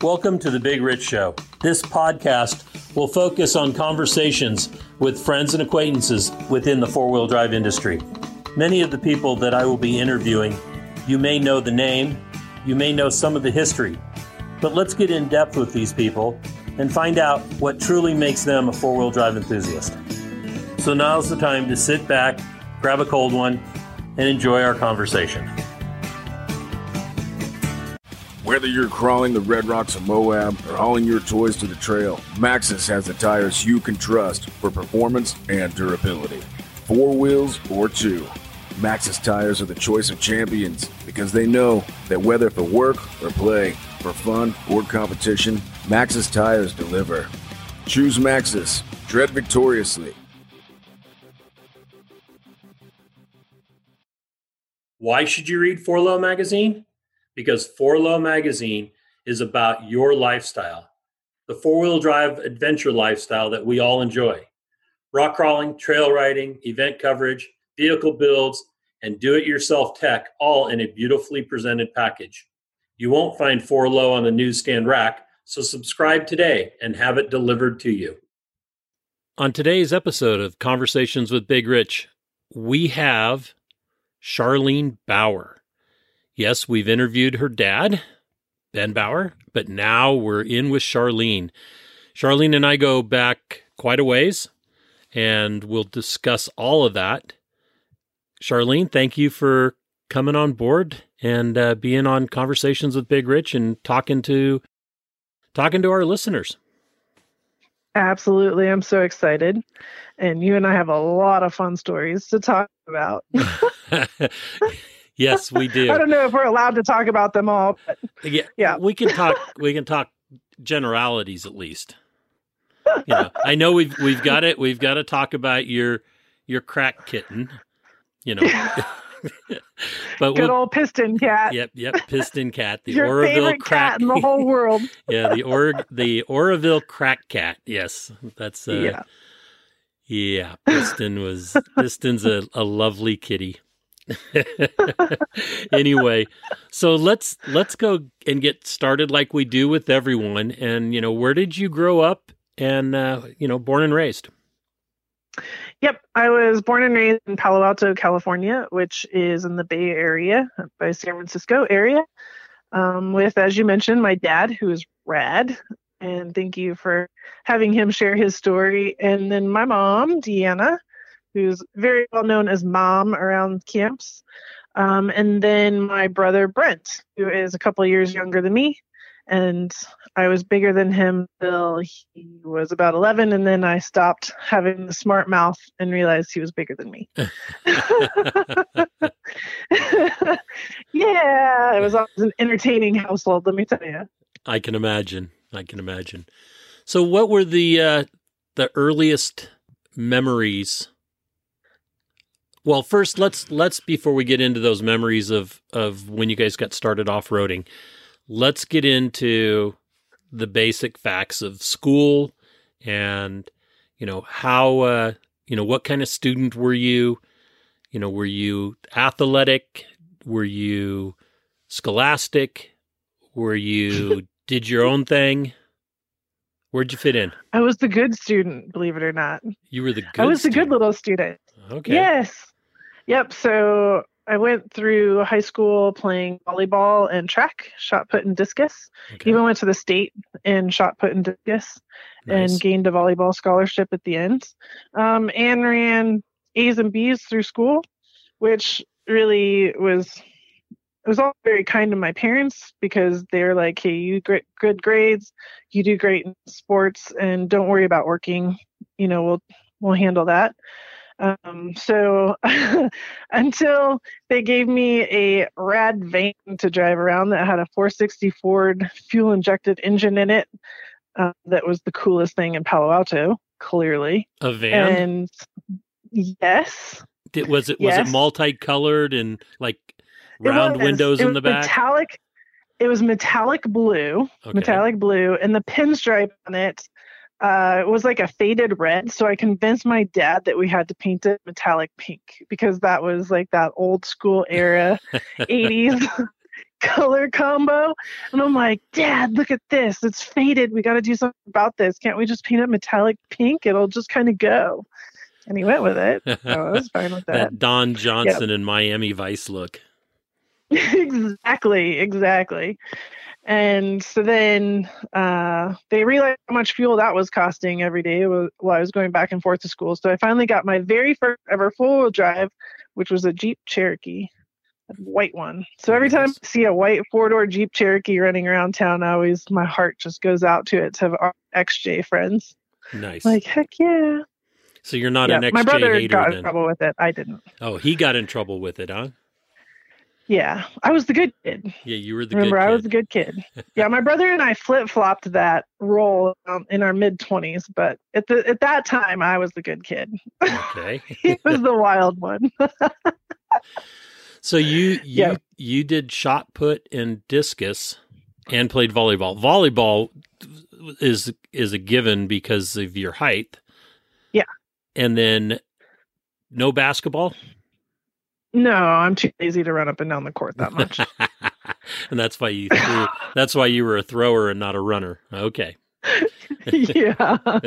Welcome to the Big Rich Show. This podcast will focus on conversations with friends and acquaintances within the four wheel drive industry. Many of the people that I will be interviewing, you may know the name, you may know some of the history, but let's get in depth with these people and find out what truly makes them a four wheel drive enthusiast. So now's the time to sit back, grab a cold one, and enjoy our conversation. Whether you're crawling the red rocks of Moab or hauling your toys to the trail, Maxxis has the tires you can trust for performance and durability. Four wheels or two, Maxxis tires are the choice of champions because they know that whether for work or play, for fun or competition, Maxxis tires deliver. Choose Maxxis. Tread victoriously. Why should you read Four Low magazine? Because Four Low magazine is about your lifestyle, the four wheel drive adventure lifestyle that we all enjoy. Rock crawling, trail riding, event coverage, vehicle builds, and do it yourself tech all in a beautifully presented package. You won't find Four Low on the newsstand rack, so subscribe today and have it delivered to you. On today's episode of Conversations with Big Rich, we have Charlene Bauer. Yes, we've interviewed her dad, Ben Bauer, but now we're in with Charlene. Charlene and I go back quite a ways, and we'll discuss all of that. Charlene, thank you for coming on board and uh, being on conversations with Big Rich and talking to talking to our listeners. Absolutely, I'm so excited, and you and I have a lot of fun stories to talk about. Yes, we do. I don't know if we're allowed to talk about them all, but yeah, yeah, we can talk. We can talk generalities at least. You know, I know we've we've got it. We've got to talk about your your crack kitten. You know. but good we'll, old piston cat. Yep, yep, piston cat. The Your Oroville favorite crack cat in the whole world. yeah, the or the Oroville crack cat. Yes, that's uh, yeah. Yeah, Piston was Piston's a, a lovely kitty. anyway, so let's let's go and get started like we do with everyone. And you know, where did you grow up? And uh, you know, born and raised. Yep, I was born and raised in Palo Alto, California, which is in the Bay Area by San Francisco area. Um, with, as you mentioned, my dad, who is rad, and thank you for having him share his story. And then my mom, Deanna, who's very well known as mom around camps. Um, and then my brother Brent, who is a couple years younger than me. And I was bigger than him till he was about 11. And then I stopped having the smart mouth and realized he was bigger than me. yeah, it was an entertaining household, let me tell you. I can imagine. I can imagine. So, what were the uh, the earliest memories well, first let's let's before we get into those memories of of when you guys got started off roading, let's get into the basic facts of school and you know how uh, you know what kind of student were you? You know, were you athletic? Were you scholastic? Were you did your own thing? Where'd you fit in? I was the good student, believe it or not. You were the good I was student. the good little student. Okay. Yes. Yep. So I went through high school playing volleyball and track, shot put and discus. Okay. Even went to the state in shot put and discus nice. and gained a volleyball scholarship at the end. Um, and ran A's and B's through school, which really was it was all very kind to my parents because they're like, "Hey, you get good grades, you do great in sports, and don't worry about working. You know, we'll we'll handle that." Um, so until they gave me a rad van to drive around that had a 460 Ford fuel injected engine in it, uh, that was the coolest thing in Palo Alto, clearly. A van? And yes. Did, was it was yes. it multicolored and like round windows in the back? Metallic. It was metallic blue, okay. metallic blue, and the pinstripe on it uh, it was like a faded red. So I convinced my dad that we had to paint it metallic pink because that was like that old school era, 80s color combo. And I'm like, Dad, look at this. It's faded. We got to do something about this. Can't we just paint it metallic pink? It'll just kind of go. And he went with it. So I was fine with that. that Don Johnson yep. and Miami Vice look. exactly, exactly. And so then uh, they realized how much fuel that was costing every day while I was going back and forth to school. So I finally got my very first ever four wheel drive, which was a Jeep Cherokee white one. So every time I see a white four door Jeep Cherokee running around town, I always my heart just goes out to it to have our XJ friends. Nice. Like heck yeah. So you're not yeah, an XJ My brother hater, got then. in trouble with it. I didn't. Oh, he got in trouble with it, huh? Yeah, I was the good kid. Yeah, you were the Remember, I was the good kid. yeah, my brother and I flip flopped that role um, in our mid twenties, but at the at that time, I was the good kid. Okay, he was the wild one. So you you you did shot put and discus and played volleyball. Volleyball is is a given because of your height. Yeah. And then no basketball? No, I'm too lazy to run up and down the court that much. and that's why you threw, that's why you were a thrower and not a runner. Okay. yeah.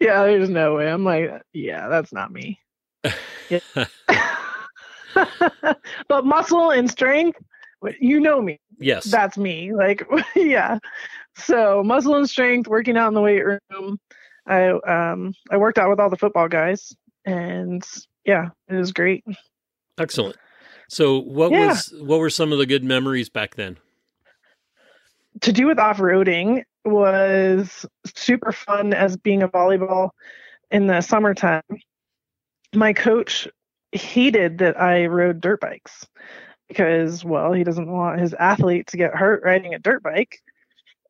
yeah, there's no way. I'm like, yeah, that's not me. but muscle and strength, you know me. Yes. That's me. Like, yeah. So muscle and strength, working out in the weight room. I um I worked out with all the football guys and yeah, it was great. Excellent. So what yeah. was what were some of the good memories back then? To do with off-roading was super fun as being a volleyball in the summertime my coach hated that I rode dirt bikes because, well, he doesn't want his athlete to get hurt riding a dirt bike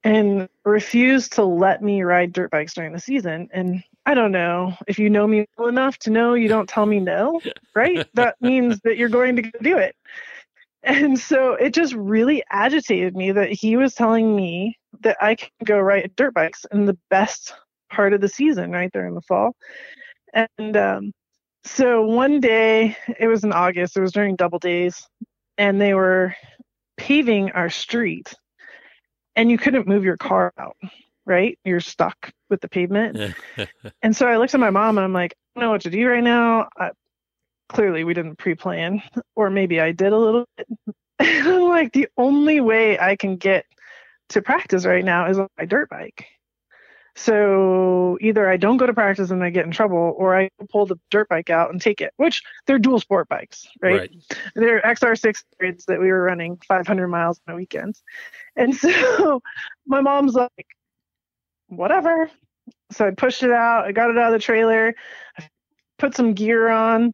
and refused to let me ride dirt bikes during the season. And I don't know if you know me well enough to know you don't tell me no, right? that means that you're going to do it. And so it just really agitated me that he was telling me that I can go ride dirt bikes in the best part of the season, right there in the fall. And um, so one day, it was in August, it was during double days, and they were paving our street, and you couldn't move your car out, right? You're stuck with the pavement. and so I looked at my mom and I'm like, I don't know what to do right now. I, clearly, we didn't pre plan, or maybe I did a little bit. And I'm like, the only way I can get to practice right now is on my dirt bike. So either I don't go to practice and I get in trouble, or I pull the dirt bike out and take it, which they're dual sport bikes, right? right. They're XR6 grades that we were running 500 miles on the weekends. And so my mom's like, whatever. So I pushed it out, I got it out of the trailer, put some gear on,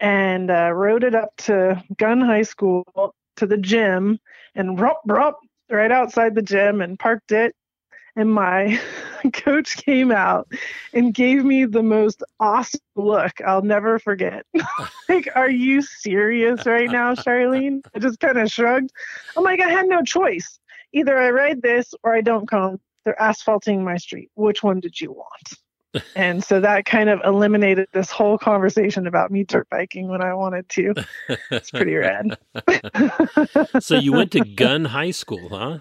and uh, rode it up to Gunn High School to the gym and rup, rup, right outside the gym and parked it and my coach came out and gave me the most awesome look I'll never forget. like, are you serious right now, Charlene? I just kind of shrugged. I'm like, I had no choice. Either I ride this or I don't come. They're asphalting my street. Which one did you want? and so that kind of eliminated this whole conversation about me dirt biking when I wanted to. It's pretty rad. so you went to Gunn High School, huh?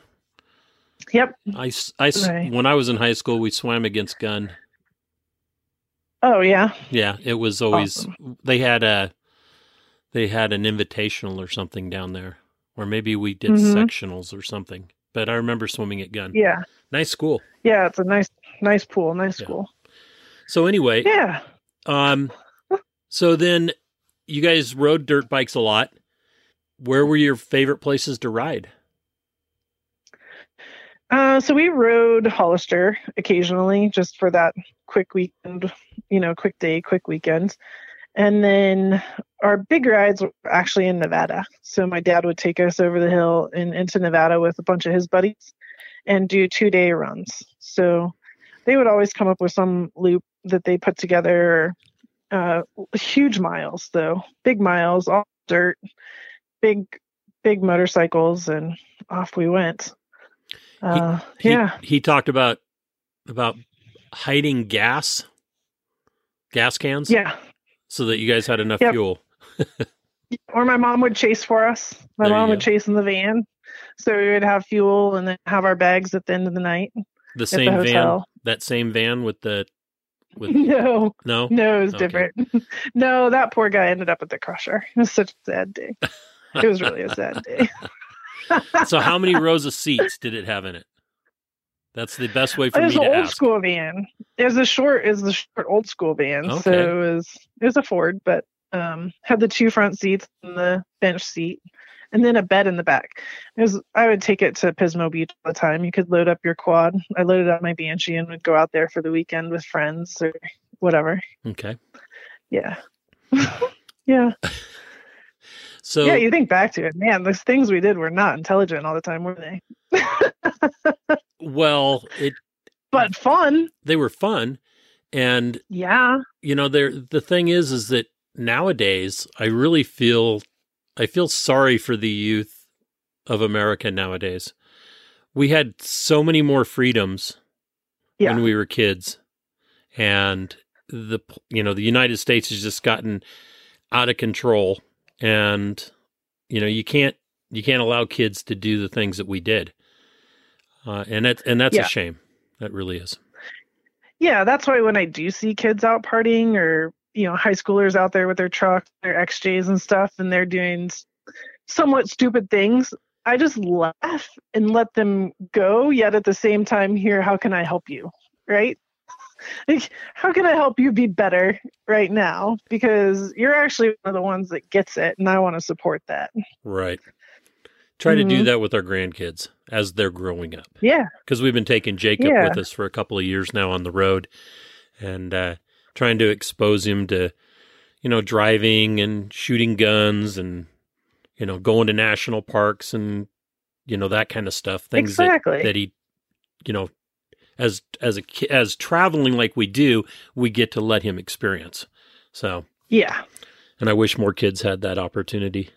Yep. I, I, right. when I was in high school, we swam against Gunn. Oh yeah. Yeah, it was always awesome. they had a they had an invitational or something down there, or maybe we did mm-hmm. sectionals or something. But I remember swimming at Gunn. Yeah. Nice school. Yeah, it's a nice nice pool, nice yeah. school. So anyway, yeah. Um. so then, you guys rode dirt bikes a lot. Where were your favorite places to ride? Uh, so we rode Hollister occasionally just for that quick weekend, you know, quick day, quick weekend. And then our big rides were actually in Nevada. So my dad would take us over the hill and into Nevada with a bunch of his buddies and do two day runs. So they would always come up with some loop that they put together. Uh, huge miles though, big miles, all dirt, big, big motorcycles, and off we went. Uh, he, yeah. He, he talked about about hiding gas, gas cans. Yeah. So that you guys had enough yep. fuel. Or my mom would chase for us. My There mom would chase in the van. So we would have fuel and then have our bags at the end of the night The at the same van, that same van with the with no, no. no, it was Okay. different. no, that poor guy ended up at the crusher. It was such a sad day. It was really a sad day. So how many rows of seats did it have in it? That's the best way for it me was to an old ask. school van. It was a short, it was the short old school van. So it was it was a Ford, but um had the two front seats and the bench seat, and then a bed in the back. Was I would take it to Pismo Beach all the time. You could load up your quad. I loaded up my Banshee and would go out there for the weekend with friends or whatever. Okay. Yeah. yeah. So yeah, you think back to it. Man, those things we did were not intelligent all the time, were they? well, it But fun. they were fun and Yeah. you know there the thing is is that nowadays I really feel I feel sorry for the youth of America nowadays. We had so many more freedoms Yeah. when we were kids and the you know the United States has just gotten out of control and you know you can't you can't allow kids to do the things that we did. Uh, and that and that's Yeah. a shame. That really is. yeah, that's why when I do see kids out partying or you know high schoolers out there with their trucks, their XJs and stuff, and they're doing somewhat stupid things, I just laugh and let them go. Yet at the same time, here, how can I help you? Right? Like, how can I help you be better right now? Because you're actually one of the ones that gets it, and I want to support that. Right. Try to do Mhm. that with our grandkids as they're growing up. Yeah, Because we've been taking Jacob Yeah. with us for a couple of years now on the road and uh, trying to expose him to, you know, driving and shooting guns and, you know, going to national parks and, you know, that kind of stuff. Things exactly. that, that he, you know, as as a as traveling like we do, we get to let him experience. So, yeah, and I wish more kids had that opportunity.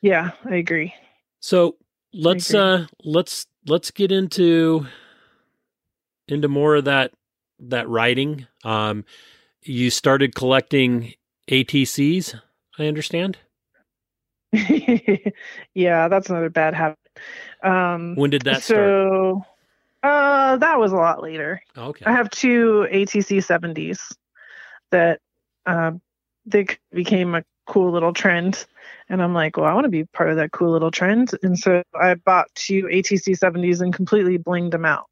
yeah, I agree. So let's agree. uh let's let's get into into more of that that writing. Um you started collecting ATCs, I understand. yeah, that's another bad habit. Um, When did that start? so, uh, that was a lot later. Okay. I have two ATC 70s that uh, they became a cool little trend. And I'm like, well, I want to be part of that cool little trend. And so I bought two ATC 70s and completely blinged them out.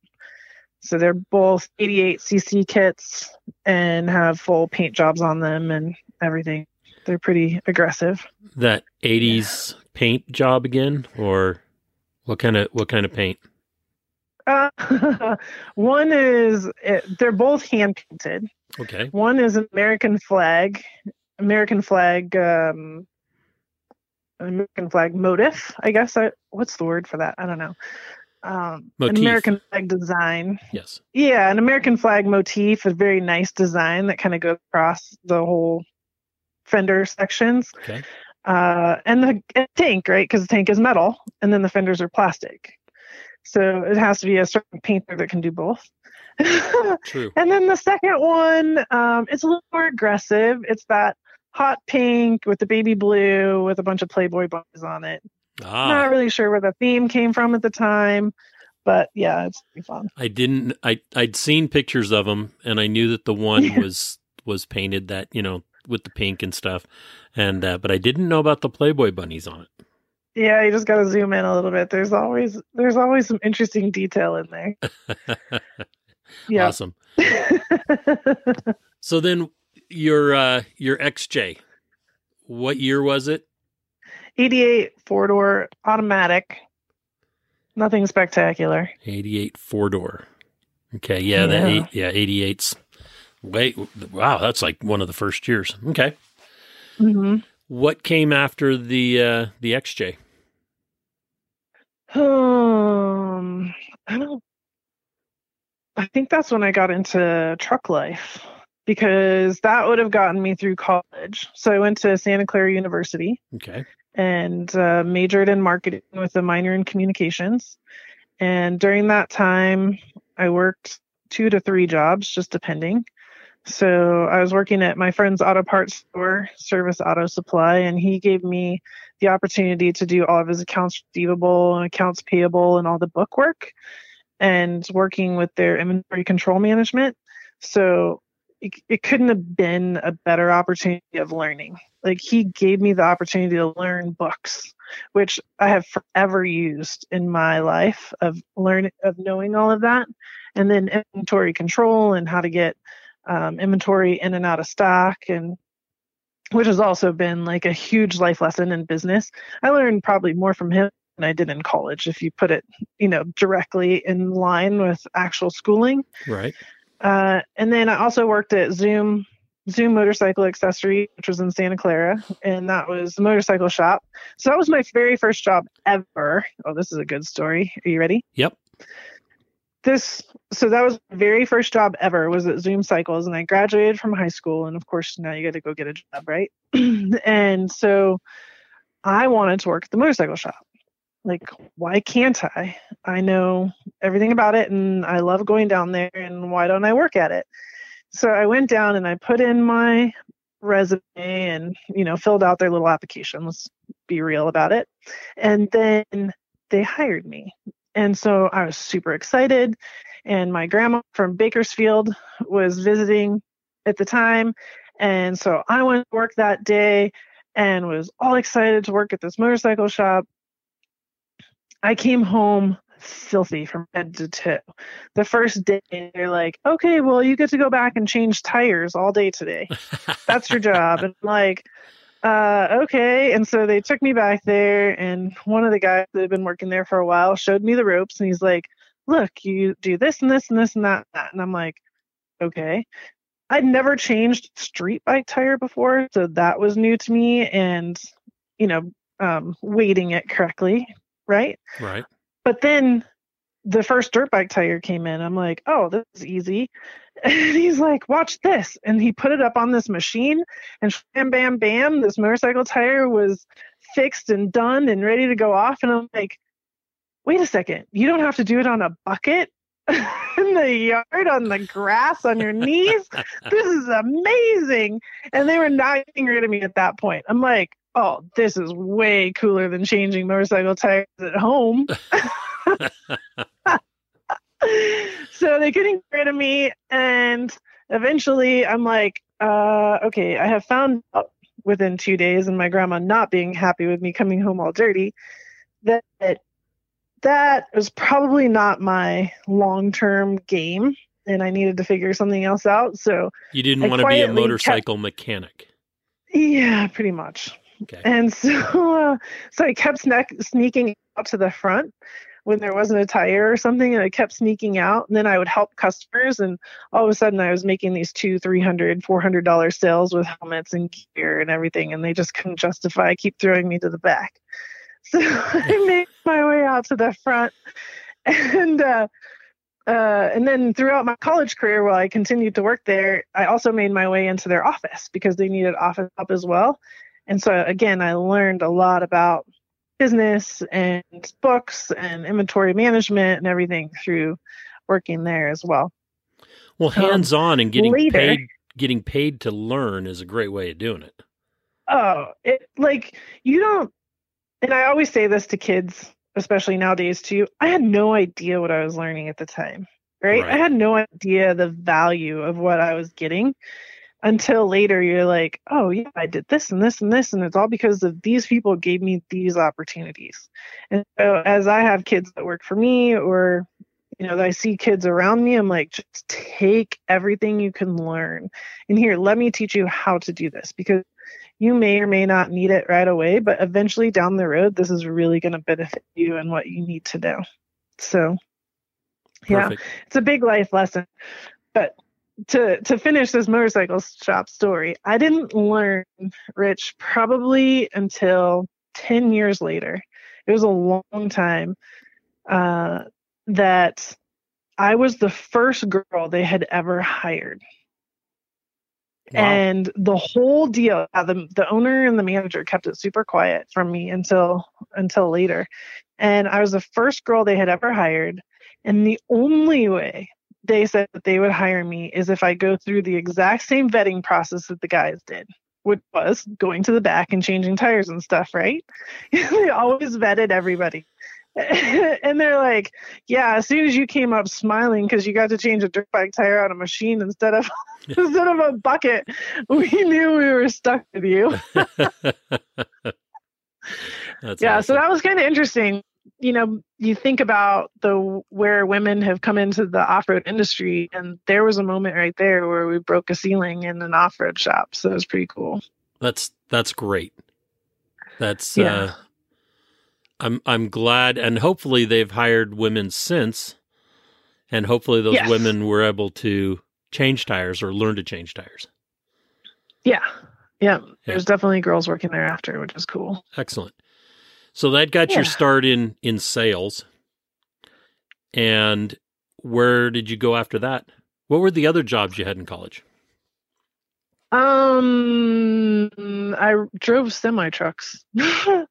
So they're both 88 cc kits and have full paint jobs on them and everything. They're pretty aggressive. That 80s paint job again or what kind of what kind of paint? Uh, one is it, they're both hand painted. Okay. One is an American flag, American flag, um, American flag motif. I guess. I, what's the word for that? I don't know. Um, an American flag design. Yes. Yeah, an American flag motif, a very nice design that kind of goes across the whole fender sections. Okay. Uh, and the and tank, right? Because the tank is metal, and then the fenders are plastic. So it has to be a certain painter that can do both. True. And then the second one, um, it's a little more aggressive. It's that hot pink with the baby blue with a bunch of Playboy bunnies on it. Ah. Not really sure where the theme came from at the time, but yeah, it's pretty fun. I didn't. I I'd seen pictures of them, and I knew that the one was was painted that you know with the pink and stuff, and uh, but I didn't know about the Playboy bunnies on it. Yeah, you just got to zoom in a little bit. There's always there's always some interesting detail in there. Yeah. Awesome. So then your uh your XJ, what year was it? 88 four door automatic. Nothing spectacular. Eighty eight four door. Okay, yeah, that Yeah. eight, yeah, eighty eight's. Wait, wow, that's like one of the first years. Okay, hmm what came after the uh the XJ? Um, I don't. I think that's when I got into truck life because that would have gotten me through college. So I went to Santa Clara University Okay, and uh, majored in marketing with a minor in communications. And during that time, I worked two to three jobs, just depending. So I was working at my friend's auto parts store, Service Auto Supply, and he gave me the opportunity to do all of his accounts receivable and accounts payable and all the book work and working with their inventory control management. So it, it couldn't have been a better opportunity of learning. Like he gave me the opportunity to learn books, which I have forever used in my life of learning of knowing all of that, and then inventory control and how to get um, inventory in and out of stock and which has also been like a huge life lesson in business. I learned probably more from him than I did in college, if you put it, you know, directly in line with actual schooling. Right. Uh, and then I also worked at Zoom Zoom Motorcycle Accessory, which was in Santa Clara, and that was the motorcycle shop. So that was my very first job ever. Oh, this is a good story. Are you ready? Yep this so that was very first job ever was at zoom cycles and i graduated from high school and of course now you got to go get a job right and so i wanted to work at the motorcycle shop like why can't i i know everything about it and i love going down there and why don't i work at it so i went down and i put in my resume and you know filled out their little application let's be real about it and then they hired me and so I was super excited. And my grandma from Bakersfield was visiting at the time. And so I went to work that day and was all excited to work at this motorcycle shop. I came home filthy from head to toe. The first day, they're like, okay, well, you get to go back and change tires all day today. That's your job. And I'm like, uh, okay. And so they took me back there, and one of the guys that had been working there for a while showed me the ropes, and he's like, "Look, you do this and this and this and that." And, that. and I'm like, "Okay." I'd never changed street bike tire before, so that was new to me, and you know, um, weighting it correctly, right? Right. But then the first dirt bike tire came in. I'm like, oh, this is easy. And he's like, watch this. And he put it up on this machine, and bam, bam, bam, this motorcycle tire was fixed and done and ready to go off. And I'm like, wait a second, you don't have to do it on a bucket in the yard on the grass on your knees. this is amazing. And they were not getting rid of me at that point. I'm like, oh, this is way cooler than changing motorcycle tires at home. so they couldn't get rid of me. And eventually I'm like, uh, okay, I have found out within two days, and my grandma not being happy with me coming home all dirty, that that was probably not my long term game. And I needed to figure something else out. So you didn't want to be a motorcycle kept, mechanic. Yeah, pretty much. Okay. And so, uh, so I kept sne- sneaking out to the front when there wasn't a tire or something and I kept sneaking out and then I would help customers and all of a sudden I was making these two, three hundred, four hundred dollar sales with helmets and gear and everything and they just couldn't justify keep throwing me to the back. So I made my way out to the front and uh uh, and then throughout my college career, while I continued to work there, I also made my way into their office because they needed office help as well. And so again, I learned a lot about business and books and inventory management and everything through working there as well. Well, hands on um, and getting later, paid getting paid to learn is a great way of doing it. Oh, it like you don't and I always say this to kids, especially nowadays too. I had no idea what I was learning at the time. Right? right. I had no idea the value of what I was getting until later you're like, oh, yeah, I did this and this and this. And it's all because of these people gave me these opportunities. And so as I have kids that work for me or, you know, that I see kids around me, I'm like, just take everything you can learn. And here, let me teach you how to do this because you may or may not need it right away, but eventually down the road, this is really going to benefit you and what you need to know. So, Perfect. yeah, it's a big life lesson. But to to finish this motorcycle shop story, I didn't learn Rich probably until ten years later. It was a long time uh, that I was the first girl they had ever hired. Wow. And the whole deal, the the owner and the manager kept it super quiet from me until until later. And I was the first girl they had ever hired. And the only way they said that they would hire me is if I go through the exact same vetting process that the guys did, which was going to the back and changing tires and stuff, right? they always vetted everybody. and they're like, yeah, as soon as you came up smiling because you got to change a dirt bike tire on a machine instead of instead of a bucket, we knew we were stuck with you. yeah, awesome. so that was kind of interesting. You know, you think about the where women have come into the off-road industry, and there was a moment right there where we broke a ceiling in an off-road shop. So it was pretty cool. That's that's great. That's yeah. Uh, I'm I'm glad, and hopefully they've hired women since, and hopefully those yes. women were able to change tires or learn to change tires. Yeah, yeah. There's definitely girls working there after, which is cool. Excellent. So that got yeah. your start in in sales. And where did you go after that? What were the other jobs you had in college? Um, I drove semi trucks in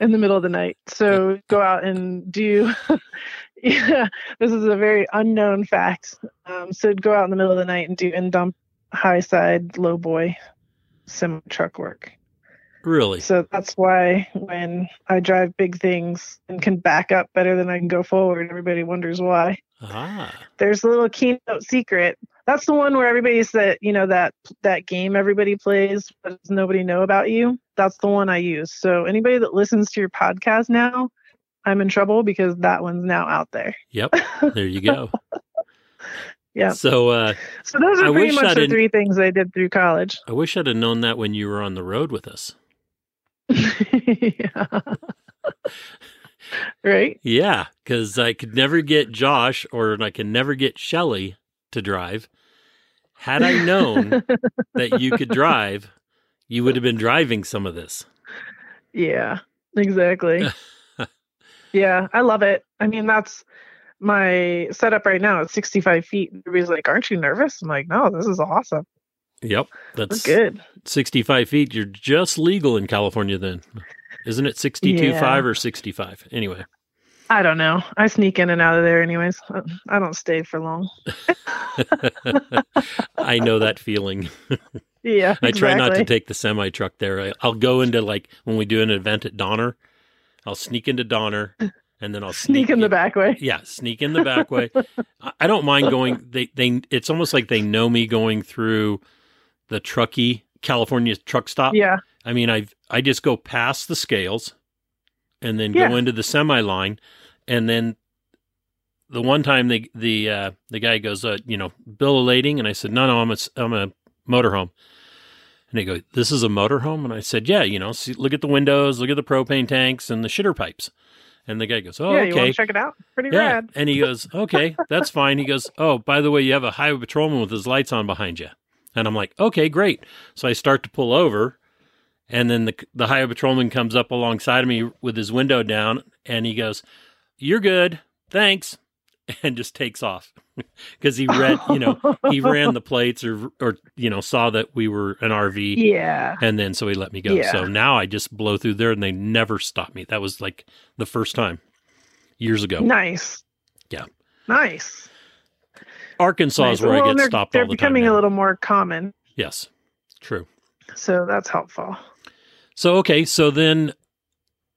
the middle of the night. So go out and do. yeah, this is a very unknown fact. Um, so go out in the middle of the night and do and dump high side low boy semi truck work. Really? So that's why when I drive big things and can back up better than I can go forward, everybody wonders why. Ah. There's a little keynote secret. That's the one where everybody said, you know, that that game everybody plays, but does nobody know about you. That's the one I use. So anybody that listens to your podcast now, I'm in trouble because that one's now out there. Yep. There you go. yeah. So uh So those are I pretty much the three things I did through college. I wish I'd have known that when you were on the road with us. Yeah. right? Yeah, because I could never get Josh or I can never get Shelly to drive. Had I known that you could drive, you would have been driving some of this. Yeah, exactly. yeah, I love it. I mean, that's my setup right now. It's 65 feet. Everybody's like, Aren't you nervous? I'm like, No, this is awesome. Yep, that's We're good. 65 feet. You're just legal in California then. Isn't it 62 yeah. 5 or 65? Anyway. I don't know. I sneak in and out of there anyways. I don't stay for long. I know that feeling. Yeah. I try not to take the semi truck there. I, will go into like when we do an event at Donner, I'll sneak into Donner and then I'll sneak, sneak in, in the back way. Yeah, sneak in the back way. I don't mind going they they it's almost like they know me going through the Truckee California truck stop. Yeah. I mean, I I just go past the scales and then yeah. go into the semi line, and then the one time the the uh, the guy goes, uh, you know, bill of lading, and I said, no, no, I'm a I'm a motorhome. And they go, this is a motorhome, and I said, yeah, you know, see, look at the windows, look at the propane tanks and the shitter pipes. And the guy goes, "Oh, yeah, okay, you want to check it out? Pretty yeah. rad." And he goes, "Okay, that's fine." He goes, "Oh, by the way, you have a highway patrolman with his lights on behind you." And I'm like, "Okay, great." So I start to pull over, and then the the highway patrolman comes up alongside of me with his window down, and he goes, "You're good, thanks," and just takes off because he read, you know, he ran the plates or or you know saw that we were an RV, yeah, and then so he let me go. Yeah. So now I just blow through there, and they never stop me. That was like the first time years ago. Nice. Yeah. Nice. Arkansas nice. is where well, I get stopped all the time. They're becoming a little more common. Yes. True. So that's helpful. So okay, so then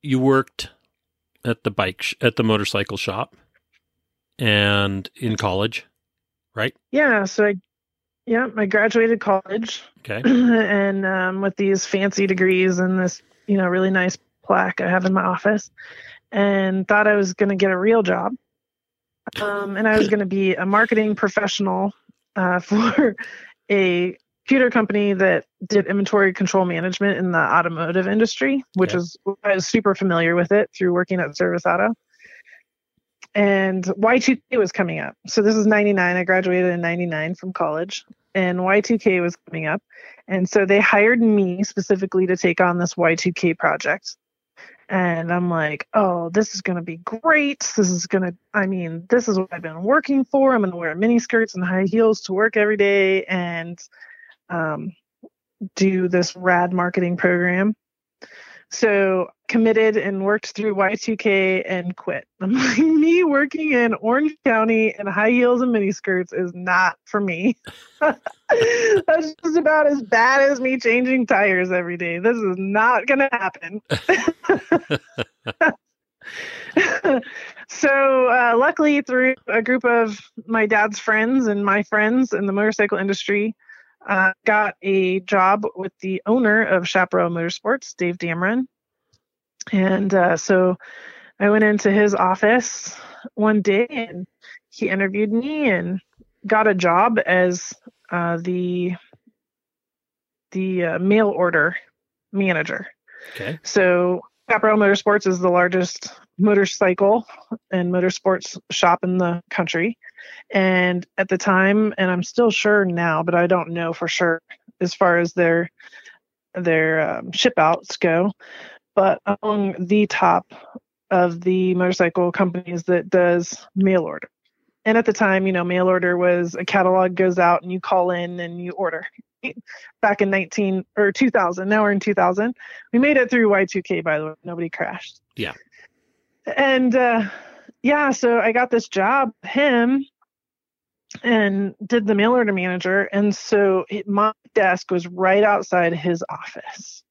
you worked at the bike sh- at the motorcycle shop and in college, right? Yeah, so I yeah, I graduated college. Okay. and um, with these fancy degrees and this, you know, really nice plaque I have in my office and thought I was going to get a real job. Um, and I was going to be a marketing professional uh, for a computer company that did inventory control management in the automotive industry, which yeah. is I was super familiar with it through working at Service Auto. And Y2K was coming up. So this is 99. I graduated in 99 from college, and Y2K was coming up. And so they hired me specifically to take on this Y2K project. And I'm like, oh, this is to be great. This is to, I mean, this is what I've been working for. I'm to wear mini skirts and high heels to work every day. And um, do this rad marketing program. So committed and worked through Y2K and quit. I'm like, me working in Orange County in high heels and miniskirts is not for me. That's just about as bad as me changing tires every day. This is not going to happen. so, uh, luckily, through a group of my dad's friends and my friends in the motorcycle industry, uh, got a job with the owner of Chaparral Motorsports, Dave Damron. And uh, so I went into his office one day and he interviewed me and got a job as uh, the the uh, mail order manager. Okay. So Chaparral Motorsports is the largest motorcycle and motorsports shop in the country. And at the time, and I'm still sure now, but I don't know for sure as far as their their um, ship outs go, but among the top of the motorcycle companies that does mail order. And at the time, you know, mail order was a catalog goes out and you call in and you order. Back in 19 or 2000, now we're in 2000. We made it through Y2K, by the way. Nobody crashed. Yeah. And uh, yeah, so I got this job, him, and did the mail order manager. And so it, my desk was right outside his office.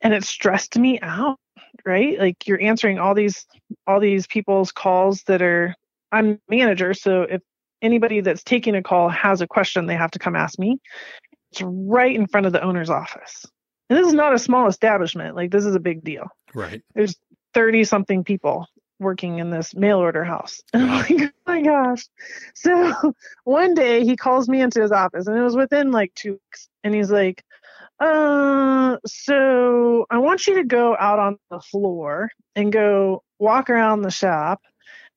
And it stressed me out, right? Like you're answering all these all these people's calls that are I'm manager, so if anybody that's taking a call has a question, they have to come ask me. It's right in front of the owner's office. And this is not a small establishment. Like this is a big deal. Right. There's 30 something people working in this mail order house. And I'm like, oh my gosh. So one day he calls me into his office and it was within like two weeks. And he's like, uh, so I want you to go out on the floor and go walk around the shop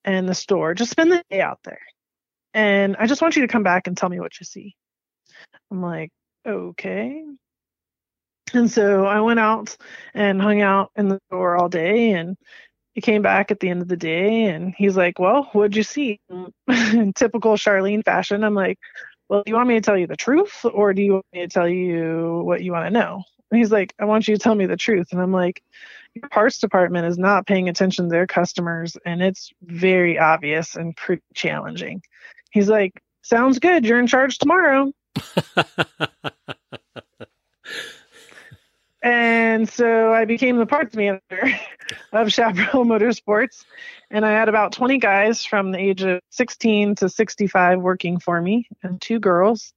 and the store. Just spend the day out there. And I just want you to come back and tell me what you see. I'm like, okay. And so I went out and hung out in the store all day and he came back at the end of the day and he's like, Well, what'd you see? in typical Charlene fashion, I'm like, Well, do you want me to tell you the truth or do you want me to tell you what you want to know? And he's like, I want you to tell me the truth. And I'm like, Your parts department is not paying attention to their customers and it's very obvious and pretty challenging. He's like, Sounds good. You're in charge tomorrow. And so I became the parts manager of Chaparral Motorsports. And I had about 20 guys from the age of 16 to 65 working for me, and two girls.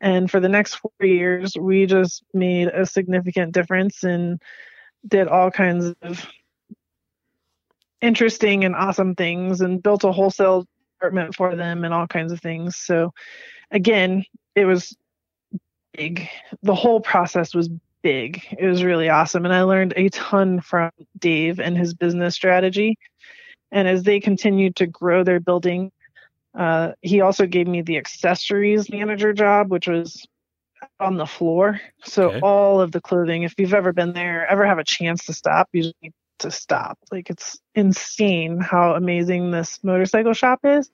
And for the next four years, we just made a significant difference and did all kinds of interesting and awesome things and built a wholesale department for them and all kinds of things. So, again, it was big. The whole process was big. It was really awesome. And I learned a ton from Dave and his business strategy. And as they continued to grow their building, uh, he also gave me the accessories manager job, which was on the floor. So okay. all of the clothing, if you've ever been there, ever have a chance to stop, you just need to stop. Like it's insane how amazing this motorcycle shop is.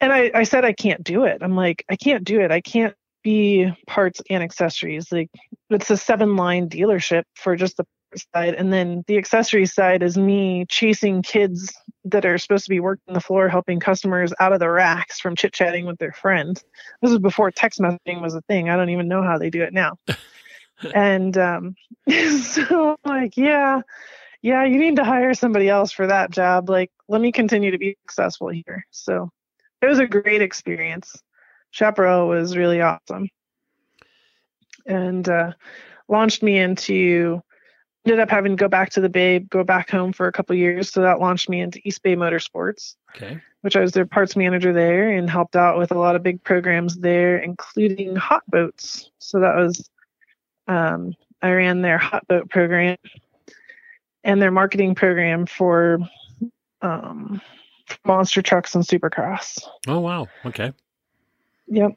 And I, I said I can't do it. I'm like, I can't do it. I can't be parts and accessories. Like it's a seven line dealership for just the side, and then the accessory side is me chasing kids that are supposed to be working the floor, helping customers out of the racks from chit chatting with their friends. This was before text messaging was a thing. I don't even know how they do it now. and um, so like, yeah, yeah, you need to hire somebody else for that job. Like, let me continue to be successful here. So it was a great experience. Chaparral was really awesome. And uh, launched me into ended up having to go back to the bay go back home for a couple years. So that launched me into east bay motorsports okay. which i was their parts manager there and helped out with a lot of big programs there including hot boats. So that was um, i ran their hot boat program and their marketing program for um, monster trucks and supercross. Oh wow. Okay Yep.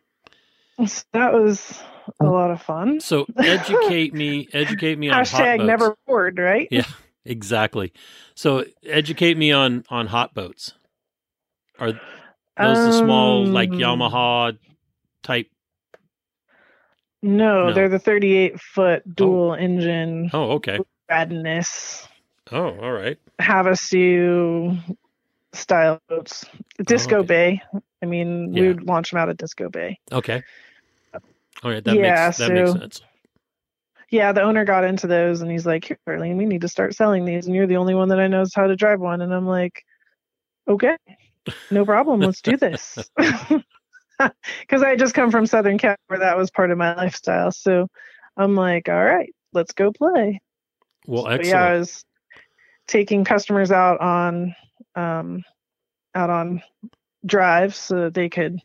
So that was a lot of fun. So educate me, educate me on hashtag never bored, right? Yeah, exactly. So educate me on on hot boats. Are those um, the small like um, Yamaha type? No, no. they're the 38 foot dual oh. engine. Oh, okay. radness. Oh, all right. Have Havasu style boats. Disco oh, okay. Bay. I mean, yeah. we would launch them out of Disco Bay. Okay. All right. That yeah, makes that so, makes sense. Yeah, the owner got into those and he's like, Here, Arlene, we need to start selling these. And you're the only one that I knows how to drive one. And I'm like, Okay, no problem. Let's do this. Because I just come from Southern Cal where that was part of my lifestyle. So I'm like, All right, let's go play. Well, excellent. Yeah, I was taking customers out on um, out on drives so that they could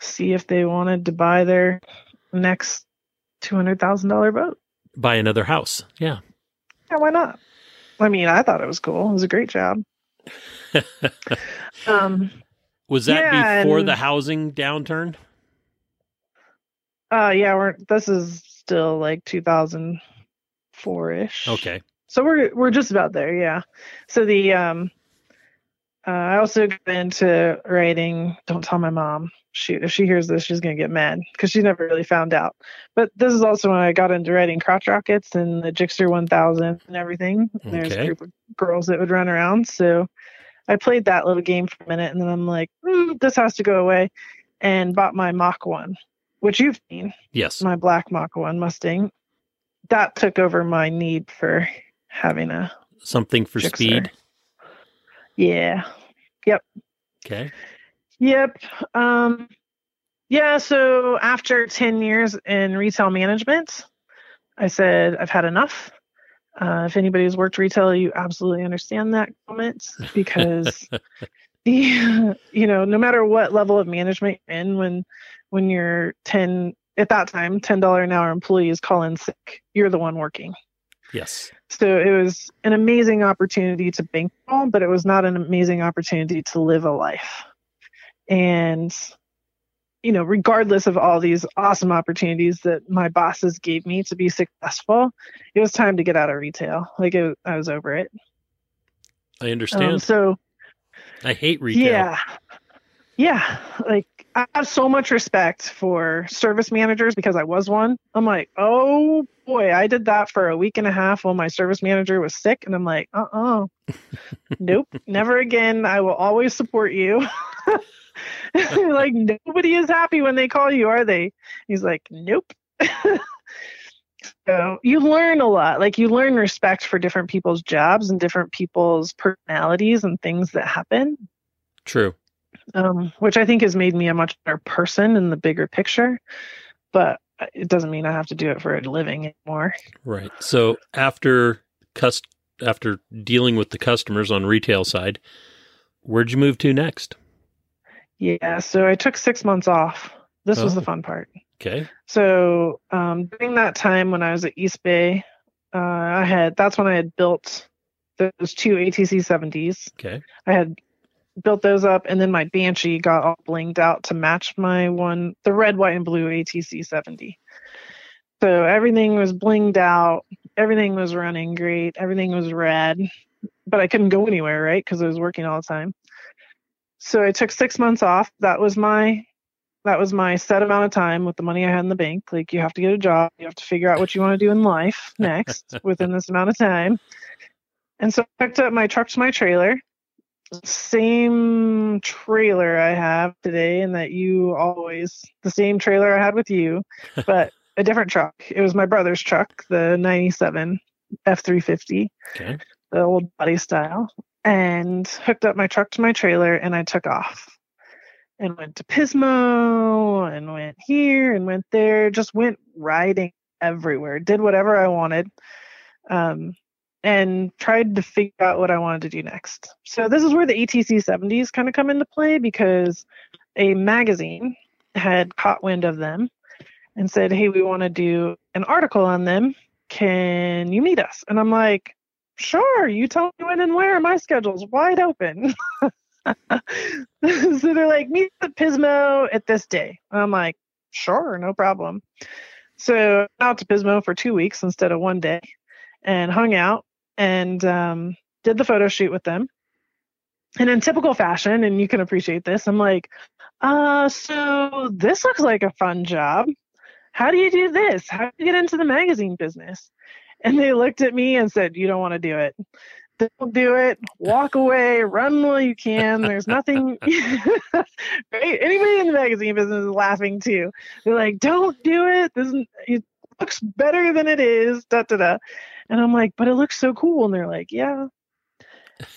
see if they wanted to buy their next two hundred thousand dollar boat. Buy another house. Yeah. Yeah, why not? I mean, I thought it was cool. It was a great job. um, was that yeah, before and, the housing downturn? Uh, yeah, we're this is still like 2004 ish. Okay. So we're we're just about there, yeah. So the um uh, I also got into writing Don't Tell My Mom. Shoot, if she hears this, she's gonna get mad because she never really found out. But this is also when I got into writing crotch rockets and the Gixxer 1000 and everything. Okay. There's a group of girls that would run around, so I played that little game for a minute, and then I'm like, mm, this has to go away, and bought my Mach one, which you've seen. Yes. My black Mach one Mustang. That took over my need for having a something for speed. Yeah. Yep. Okay. Yep. Um yeah, so after 10 years in retail management, I said I've had enough. Uh, if anybody's worked retail, you absolutely understand that comment because the you know no matter what level of management you're in when when you're 10 at that time $10 an hour employees call in sick, you're the one working. Yes. So it was an amazing opportunity to bankroll, but it was not an amazing opportunity to live a life. And, you know, regardless of all these awesome opportunities that my bosses gave me to be successful, it was time to get out of retail. Like it, I was over it. I understand. Um, so I hate retail. Yeah. Yeah. Like I have so much respect for service managers because I was one. I'm like, oh boy, I did that for a week and a half while my service manager was sick. And I'm like, uh uh-uh. uh nope, never again. I will always support you. like, nobody is happy when they call you, are they? He's like, nope. so you learn a lot. Like, you learn respect for different people's jobs and different people's personalities and things that happen. True um, which I think has made me a much better person in the bigger picture. But it doesn't mean I have to do it for a living anymore. Right. So after cust- after dealing with the customers on retail side, where'd you move to next? Yeah, so I took six months off. This oh. was the oh. fun part. Okay. So um, during that time when I was at East Bay, uh, I had that's when I had built those two ATC 70s. Okay. I had built those up, and then my Banshee got all blinged out to match my one, the red, white, and blue ATC 70. So everything was blinged out, everything was running great, everything was red, but I couldn't go anywhere, right? Because I was working all the time. So I took six months off. That was my that was my set amount of time with the money I had in the bank. Like you have to get a job, you have to figure out what you want to do in life next within this amount of time. And so I picked up my truck to my trailer same trailer I have today, and that you always the same trailer I had with you, but a different truck. It was my brother's truck, the '97 F350, okay. the old body style, and hooked up my truck to my trailer, and I took off and went to Pismo and went here and went there. Just went riding everywhere. Did whatever I wanted. Um, and tried to figure out what I wanted to do next. So this is where the ATC 70s kind of come into play because a magazine had caught wind of them and said, "Hey, we want to do an article on them. Can you meet us?" And I'm like, "Sure. You tell me when and where. My schedule's wide open." so they're like, "Meet at Pismo at this day." And I'm like, "Sure, no problem." So out to Pismo for two weeks instead of one day, and hung out and um, did the photo shoot with them. And in typical fashion, and you can appreciate this, I'm like, uh, so this looks like a fun job. How do you do this? How do you get into the magazine business? And they looked at me and said, You don't want to do it. Don't do it. Walk away. Run while you can. There's nothing. right? Anybody in the magazine business is laughing too. They're like, Don't do it. This it looks better than it is. Da da da. And I'm like, But it looks so cool. And they're like, Yeah.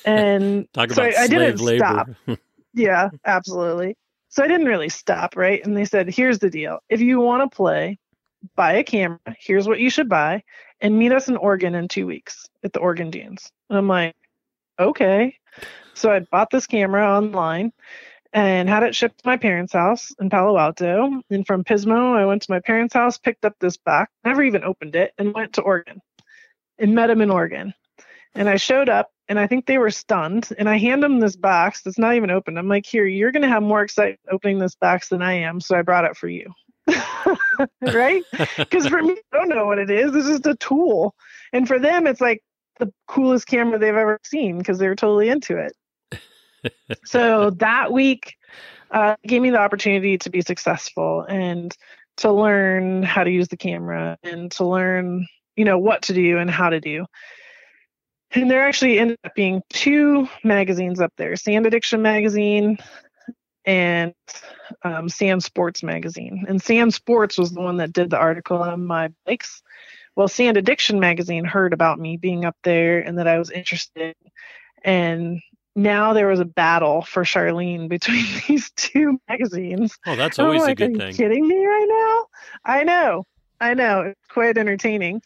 And so I, I didn't labor. stop. yeah, absolutely. So I didn't really stop, right? And they said, here's the deal. If you want to play, buy a camera. Here's what you should buy. And meet us in Oregon in two weeks at the Oregon Dunes. And I'm like, okay. So I bought this camera online and had it shipped to my parents' house in Palo Alto. And from Pismo, I went to my parents' house, picked up this box, never even opened it, and went to Oregon and met him in Oregon. And I showed up and I think they were stunned. And I hand them this box that's not even open. I'm like, here, you're going to have more excitement opening this box than I am. So I brought it for you. right? Because for me, I don't know what it is. It's just a tool. And for them, it's like the coolest camera they've ever seen because they're totally into it. so that week uh, gave me the opportunity to be successful and to learn how to use the camera and to learn, you know, what to do and how to do. And there actually ended up being two magazines up there Sand Addiction Magazine and um, Sand Sports Magazine. And Sand Sports was the one that did the article on my bikes. Well, Sand Addiction Magazine heard about me being up there and that I was interested. And now there was a battle for Charlene between these two magazines. Oh, that's always like, a good Are thing. You kidding me right now? I know, I know. It's quite entertaining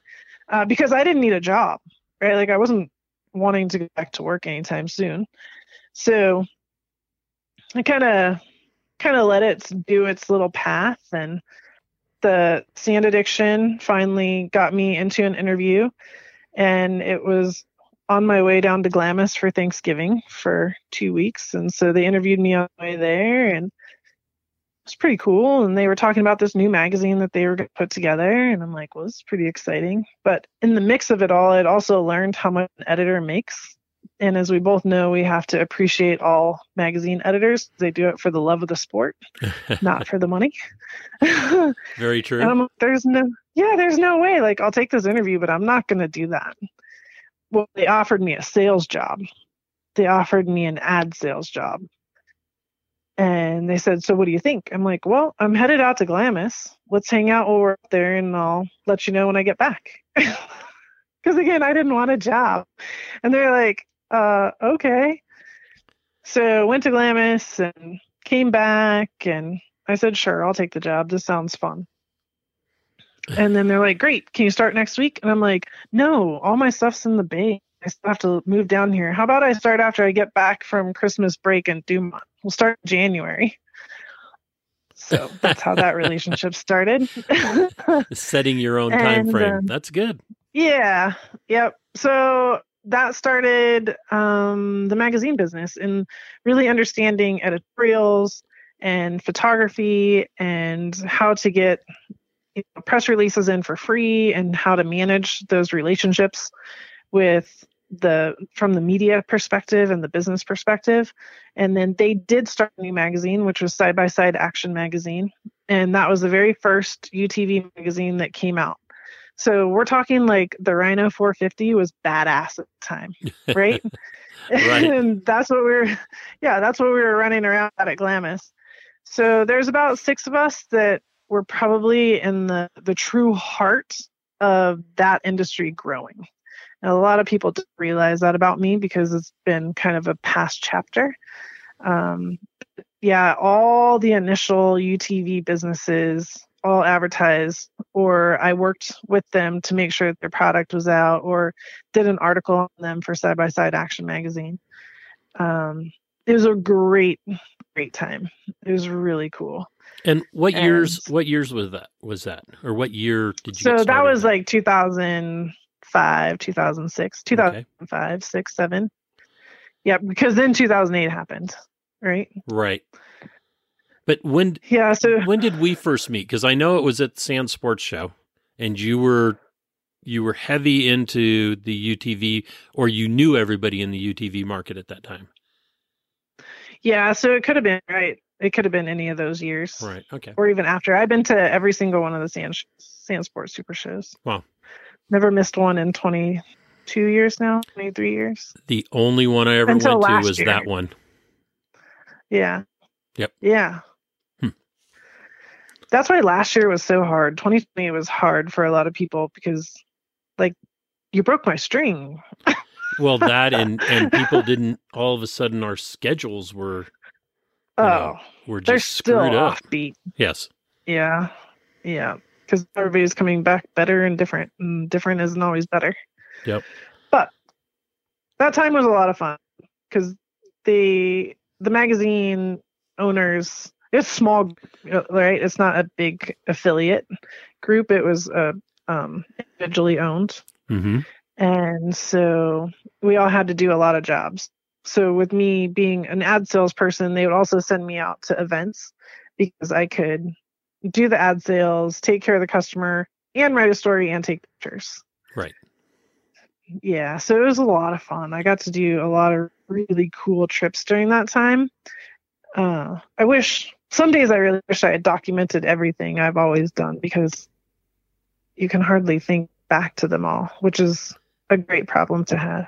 uh, because I didn't need a job, right? Like I wasn't wanting to go back to work anytime soon. So I kind of kind of let it do its little path and the sand addiction finally got me into an interview and it was on my way down to Glamis for Thanksgiving for two weeks. And so they interviewed me on the way there and was pretty cool. And they were talking about this new magazine that they were going to put together. And I'm like, well, it's pretty exciting. But in the mix of it all, I'd also learned how much an editor makes. And as we both know, we have to appreciate all magazine editors. They do it for the love of the sport, not for the money. Very true. I'm like, there's no, yeah, there's no way. Like, I'll take this interview, but I'm not going to do that. Well, they offered me a sales job. They offered me an ad sales job and they said, So what do you think? I'm like, Well, I'm headed out to Glamis. Let's hang out while we're up there and I'll let you know when I get back. Because again, I didn't want a job. And they're like, uh, okay. So went to Glamis and came back and I said, Sure, I'll take the job. This sounds fun. And then they're like, Great, can you start next week? And I'm like, No, all my stuff's in the bay. I still have to move down here. How about I start after I get back from Christmas break in Dumont? We'll start January. So that's how that relationship started. Setting your own time frame. Um, that's good. Yeah. Yep. So that started um, the magazine business and really understanding editorials and photography and how to get you know, press releases in for free and how to manage those relationships with the from the media perspective and the business perspective. And then they did start a new magazine which was side by side action magazine. And that was the very first utv magazine that came out. So we're talking like the rhino 450 was badass at the time right, right. and that's what we are yeah that's what we were running around at glamis. So there's about six of us that were probably in the the true heart of that industry growing a lot of people don't realize that about me because it's been kind of a past chapter. Um, yeah, all the initial UTV businesses all advertised, or I worked with them to make sure that their product was out, or did an article on them for Side by Side Action Magazine. Um, it was a great, great time. It was really cool. And what and, years? What years was that? Was that, or what year did you? So that was like 2000. 2005, 2006, 2005, okay. 6, 7. Yeah, because then 2008 happened, right? Right. But when yeah, so when did we first meet? Because I know it was at the Sand Sports Show, and you were you were heavy into the UTV, or you knew everybody in the UTV market at that time. Yeah, so it could have been right. It could have been any of those years, right? Okay, or even after. I've been to every single one of the sand sand sports super shows. Wow, Never missed one in 22 years now, 23 years. The only one I ever Until went to was year. that one. Yeah. Yep. Yeah. Hmm. That's why last year was so hard. 2020 was hard for a lot of people because, like, you broke my string. well, that and and people didn't. All of a sudden, our schedules were. Oh, know, we're just screwed up. Offbeat. Yes. Yeah. Yeah. Because everybody's coming back better and different, and different isn't always better. Yep. But that time was a lot of fun because the the magazine owners it's small right it's not a big affiliate group it was uh, um, individually owned mm-hmm. and so we all had to do a lot of jobs so with me being an ad salesperson they would also send me out to events because i could do the ad sales take care of the customer and write a story and take pictures right yeah so it was a lot of fun i got to do a lot of really cool trips during that time uh, I wish some days I really wish I had documented everything I've always done because you can hardly think back to them all, which is a great problem to have.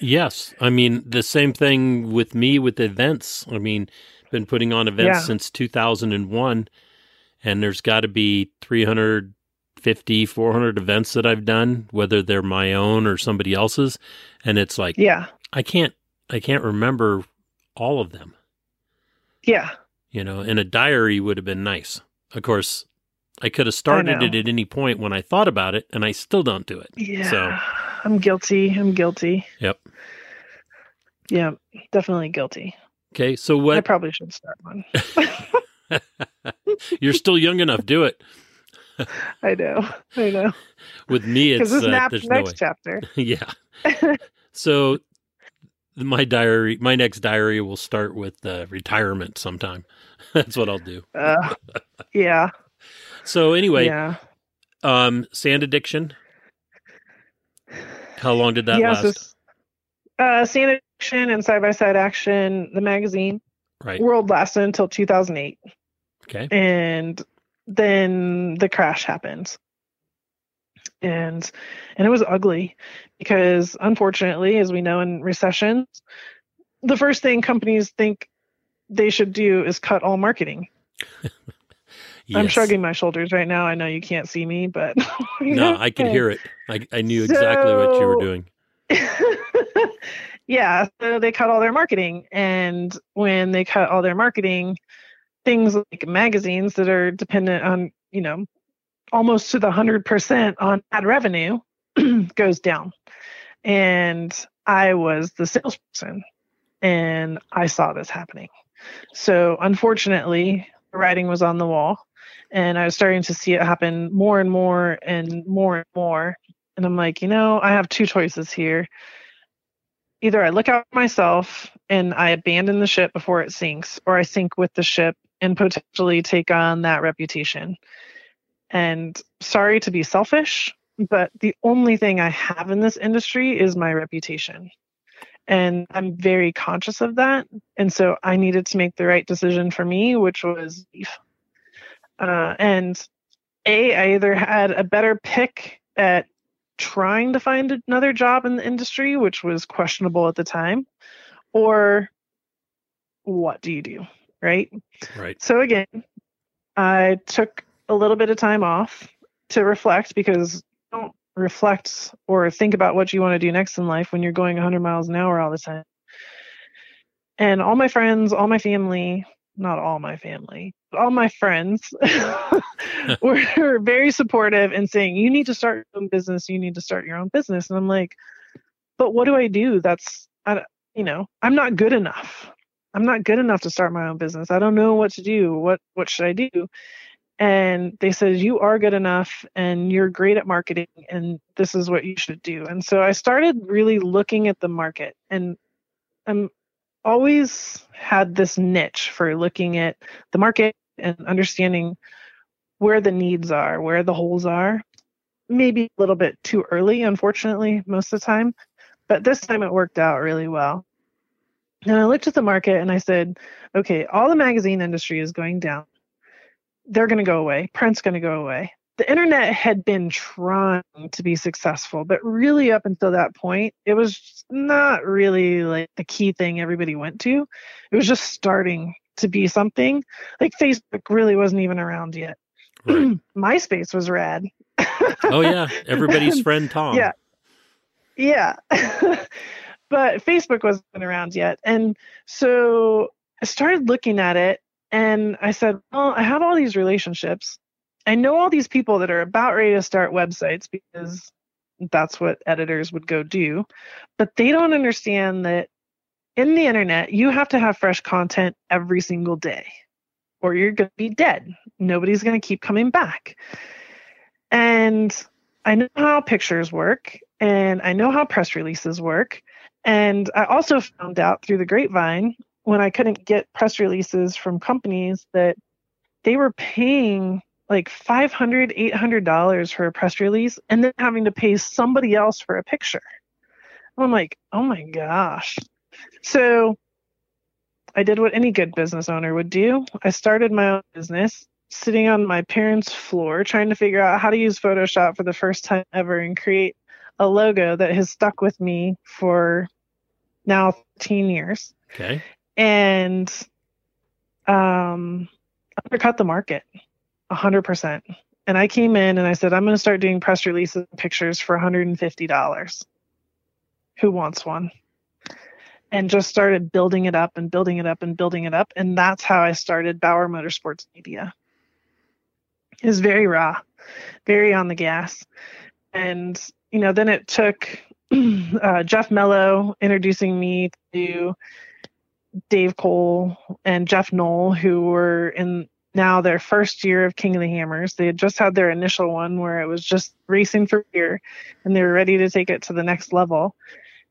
Yes, I mean the same thing with me with events. I mean, been putting on events yeah. since 2001 and there's got to be 350 400 events that I've done whether they're my own or somebody else's and it's like Yeah. I can't I can't remember all of them. Yeah. You know, and a diary would have been nice. Of course, I could have started it at any point when I thought about it, and I still don't do it. Yeah. So I'm guilty. I'm guilty. Yep. Yeah, definitely guilty. Okay, so what? I probably should start one. You're still young enough. Do it. I know. I know. With me, it's this uh, next no chapter. yeah. so my diary, my next diary will start with uh, retirement sometime. That's what I'll do. Uh, yeah. so anyway, yeah. Um, sand addiction. How long did that yeah, last? So, uh, sand addiction and side by side action, the magazine. Right. World lasted until 2008. Okay. And then the crash happened and and it was ugly because unfortunately as we know in recessions the first thing companies think they should do is cut all marketing. Yes. i'm shrugging my shoulders right now. I know you can't see me but no i could hear it. I, I knew so, exactly what you were doing. Yeah so they cut all their marketing. And when they cut all their marketing things like magazines that are dependent on you know almost to the 100% on ad revenue goes down. And I was the salesperson and I saw this happening. So unfortunately, the writing was on the wall and I was starting to see it happen more and more and more and more. And I'm like, you know, I have two choices here. Either I look out myself and I abandon the ship before it sinks, or I sink with the ship and potentially take on that reputation. And sorry to be selfish, but the only thing I have in this industry is my reputation. And I'm very conscious of that. And so I needed to make the right decision for me, which was leave. Uh, and A, I either had a better pick at trying to find another job in the industry, which was questionable at the time, or what do you do? Right. Right. So again, I took a little bit of time off to reflect because don't reflect or think about what you want to do next in life when you're going 100 miles an hour all the time. And all my friends, all my family, not all my family, all my friends were very supportive and saying, You need to start your own business. You need to start your own business. And I'm like, But what do I do? That's, I, you know, I'm not good enough. I'm not good enough to start my own business. I don't know what to do. What what should I do? and they said you are good enough and you're great at marketing and this is what you should do and so i started really looking at the market and i'm always had this niche for looking at the market and understanding where the needs are where the holes are maybe a little bit too early unfortunately most of the time but this time it worked out really well and i looked at the market and i said okay all the magazine industry is going down they're going to go away. Print's going to go away. the internet had been trying to be successful, but really up until that point, it was not really like the key thing everybody went to. It was just starting to be something. Like Facebook really wasn't even around yet. Right. MySpace was rad. oh yeah, everybody's friend Tom. Yeah. Yeah. but Facebook wasn't around yet. And so I started looking at it and I said, Well, I have all these relationships. I know all these people that are about ready to start websites because that's what editors would go do. But they don't understand that in the internet, you have to have fresh content every single day or you're going to be dead. Nobody's going to keep coming back. And I know how pictures work and I know how press releases work. And I also found out through the grapevine when I couldn't get press releases from companies that they were paying like $500, $800 for a press release and then having to pay somebody else for a picture. I'm like, oh my gosh. So I did what any good business owner would do. I started my own business sitting on my parents' floor trying to figure out how to use Photoshop for the first time ever and create a logo that has stuck with me for now 13 years. Okay. And um, undercut the market 100%. And I came in and I said, I'm going to start doing press releases and pictures for $150. Who wants one? And just started building it up and building it up and building it up. And that's how I started Bauer Motorsports Media. It was very raw, very on the gas. And you know, then it took uh, Jeff Mello introducing me to Dave Cole and Jeff Knoll, who were in now their first year of King of the Hammers. They had just had their initial one where it was just racing for beer, and they were ready to take it to the next level.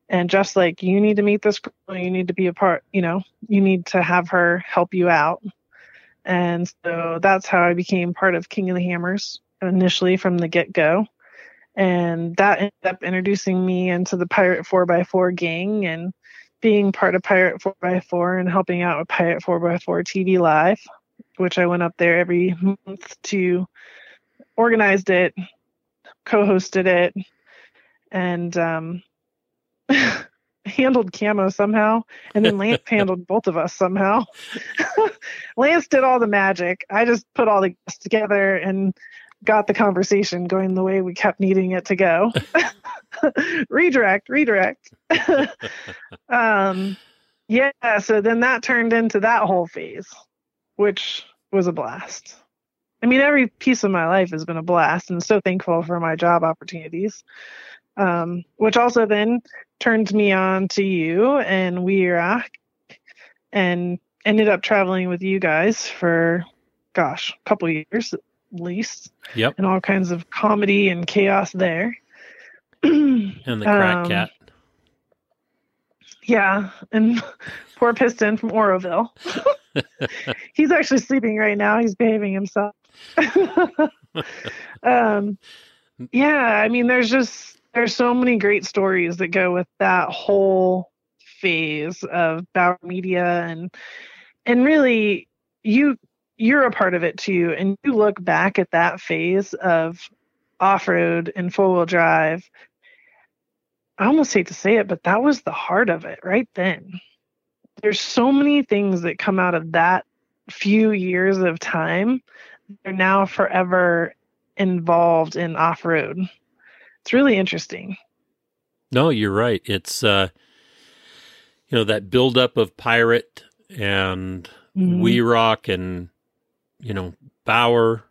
And just like, you need to meet this girl, you need to be a part, you know, you need to have her help you out. And so that's how I became part of King of the Hammers initially from the get go and that ended up introducing me into the Pirate 4x4 gang and being part of Pirate 4x4 and helping out with Pirate 4x4 TV Live, which I went up there every month to organized it, co-hosted it, and um, handled camo somehow, and then Lance handled both of us somehow. Lance did all the magic. I just put all the guests together and got the conversation going the way we kept needing it to go. redirect, redirect. um, yeah, so then that turned into that whole phase, which was a blast. I mean, every piece of my life has been a blast, and so thankful for my job opportunities. Um, which also then turned me on to you and We Rock, and ended up traveling with you guys for, gosh, a couple years least. Yep. And all kinds of comedy and chaos there. and the crack um, cat. Yeah, and poor Piston from Oroville. He's actually sleeping right now. He's behaving himself. um, yeah, I mean, there's just there's so many great stories that go with that whole phase of Bauer Media, and and really, you you're a part of it too and you look back at that phase of off-road and four-wheel drive i almost hate to say it but that was the heart of it right then. There's so many things that come out of that few years of time they're now forever involved in off-road. It's really interesting. No you're right. It's uh you know that buildup of pirate and mm-hmm. we rock and you know, Bauer.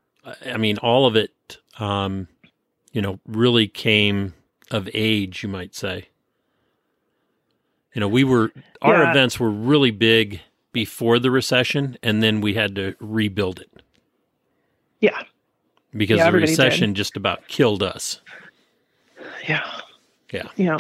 I mean, all of it, um, you know, really came of age, you might say. You know, we were, our yeah. events were really big before the recession, and then we had to rebuild it. Yeah. Because yeah, the recession did. just about killed us. Yeah. Yeah. Yeah.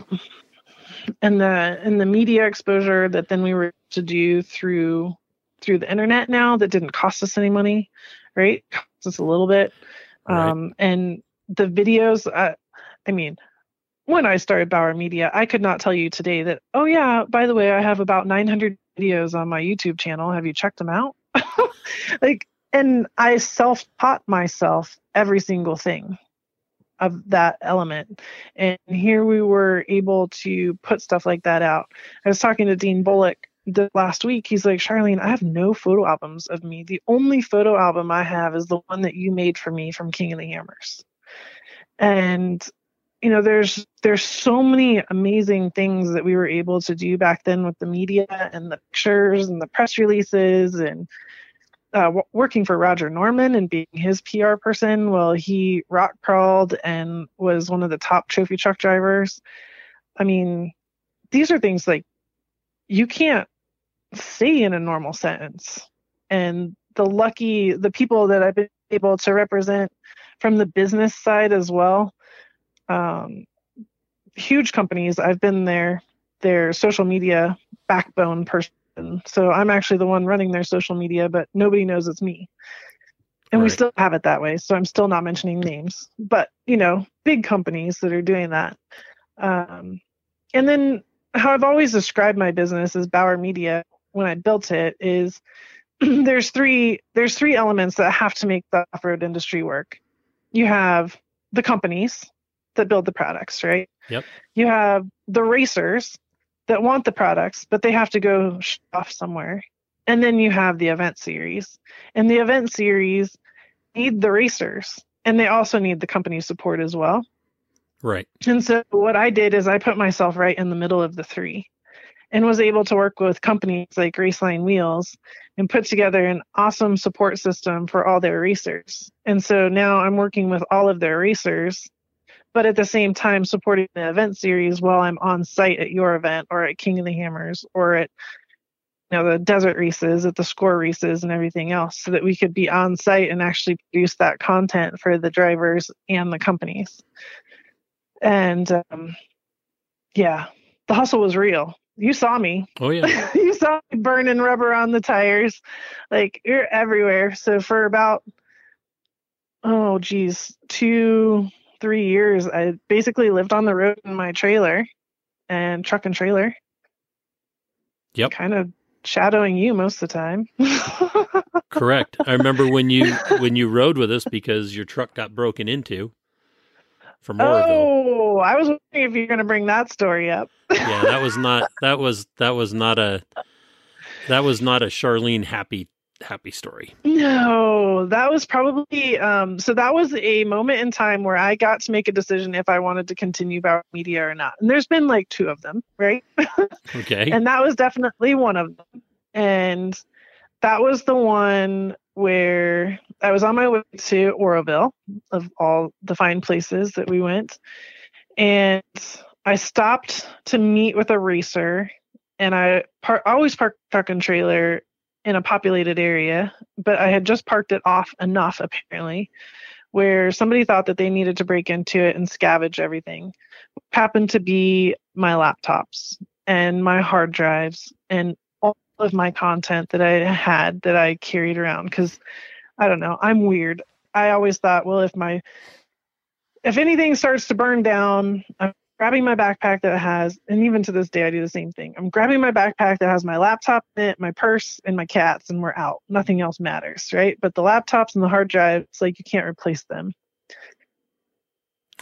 And the and the media exposure that then we were to do through through the internet now that didn't cost us any money, right? Cost us a little bit. Right. Um, and the videos, uh, I mean, when I started Bauer Media, I could not tell you today that, oh, yeah, by the way, I have about 900 videos on my YouTube channel. Have you checked them out? like, and I self taught myself every single thing of that element. And here we were able to put stuff like that out. I was talking to Dean Bullock the last week. He's like, Charlene, I have no photo albums of me. The only photo album I have is the one that you made for me from King of the Hammers. And you know there's there's so many amazing things that we were able to do back then with the media and the pictures and the press releases and uh, working for Roger Norman and being his PR person while he rock crawled and was one of the top trophy truck drivers. I mean, these are things like you can't say in a normal sentence. And the lucky, the people that I've been able to represent from the business side as well, um, huge companies. I've been their their social media backbone person so I'm actually the one running their social media, but nobody knows it's me. And right. we still have it that way. So I'm still not mentioning names, but you know, big companies that are doing that. Um, and then how I've always described my business as Bauer Media when I built it is there's three there's three elements that have to make the off-road industry work. You have the companies that build the products, right? Yep. You have the racers that want the products, but they have to go off somewhere. And then you have the event series. And the event series need the racers and they also need the company support as well. Right. And so what I did is I put myself right in the middle of the three and was able to work with companies like Raceline Wheels and put together an awesome support system for all their racers. And so now I'm working with all of their racers but at the same time supporting the event series while I'm on site at your event or at King of the Hammers or at you know the desert races at the score races and everything else so that we could be on site and actually produce that content for the drivers and the companies and um, yeah the hustle was real you saw me oh yeah you saw me burning rubber on the tires like you're everywhere so for about oh geez two three years, I basically lived on the road in my trailer and truck and trailer. Yep. Kind of shadowing you most of the time. Correct. I remember when you when you rode with us because your truck got broken into from Oroville. Oh, I was wondering if you're going to bring that story up. yeah, that was not that was that was not a that was not a Charlene happy happy story. No, that was probably um, so that was a moment in time where I got to make a decision if I wanted to continue Bauer Media or not. And there's been like two of them, right? Okay. and that was definitely one of them. And that was the one where I was on my way to Oroville of all the fine places that we went. And I stopped to meet with a racer and I par- always park truck and trailer in a populated area, but I had just parked it off enough apparently where somebody thought that they needed to break into it and scavenge everything. Happened to be my laptops and my hard drives and of my content that I had that I carried around because I don't know, I'm weird. I always thought, well, if my if anything starts to burn down, I'm grabbing my backpack that has, and even to this day, I do the same thing. I'm grabbing my backpack that has my laptop in it, my purse, and my cats, and we're out. Nothing else matters, right? But the laptops and the hard drive, it's like you can't replace them.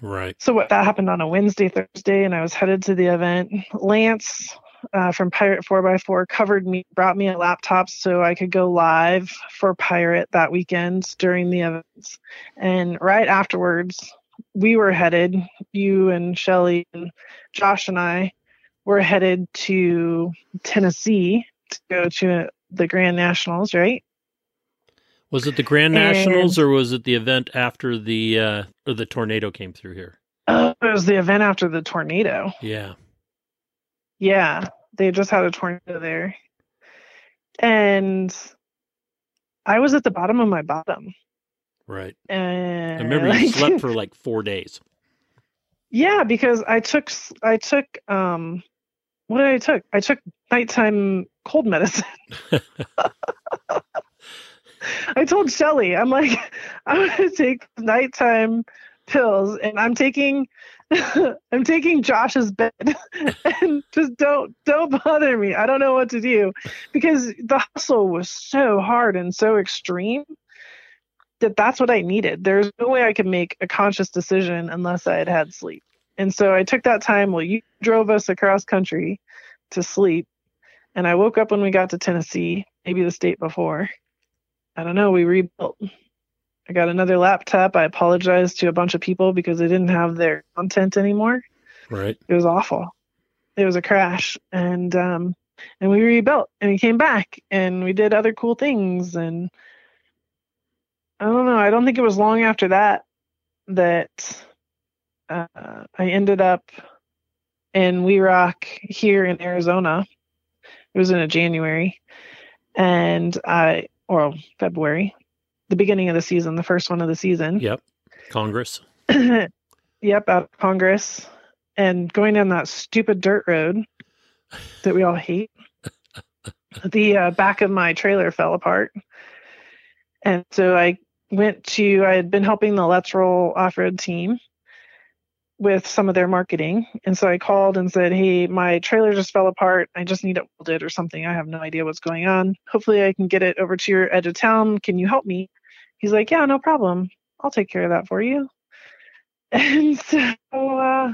Right. So what that happened on a Wednesday, Thursday, and I was headed to the event. Lance uh, from Pirate 4x4 covered me, brought me a laptop so I could go live for Pirate that weekend during the events. And right afterwards, we were headed, you and Shelly and Josh and I were headed to Tennessee to go to the Grand Nationals, right? Was it the Grand and, Nationals or was it the event after the uh or the tornado came through here? Uh, it was the event after the tornado. Yeah. Yeah. They just had a tornado there. And I was at the bottom of my bottom. Right. And I remember you slept for like four days. Yeah, because I took I took um what did I took? I took nighttime cold medicine. I told Shelly, I'm like, I'm gonna take nighttime pills and I'm taking I'm taking Josh's bed and just don't don't bother me. I don't know what to do because the hustle was so hard and so extreme that that's what I needed. There's no way I could make a conscious decision unless I had had sleep. And so I took that time. Well, you drove us across country to sleep. And I woke up when we got to Tennessee, maybe the state before. I don't know. We rebuilt. I got another laptop. I apologized to a bunch of people because they didn't have their content anymore. Right. It was awful. It was a crash. And um and we rebuilt and we came back and we did other cool things and I don't know. I don't think it was long after that that uh, I ended up in We Rock here in Arizona. It was in a January, and I or February, the beginning of the season, the first one of the season. Yep, Congress. yep, out of Congress, and going down that stupid dirt road that we all hate. the uh, back of my trailer fell apart, and so I went to. I had been helping the Let's Roll off road team with some of their marketing. And so I called and said, Hey, my trailer just fell apart. I just need it welded or something. I have no idea what's going on. Hopefully I can get it over to your edge of town. Can you help me? He's like, Yeah, no problem. I'll take care of that for you. And so uh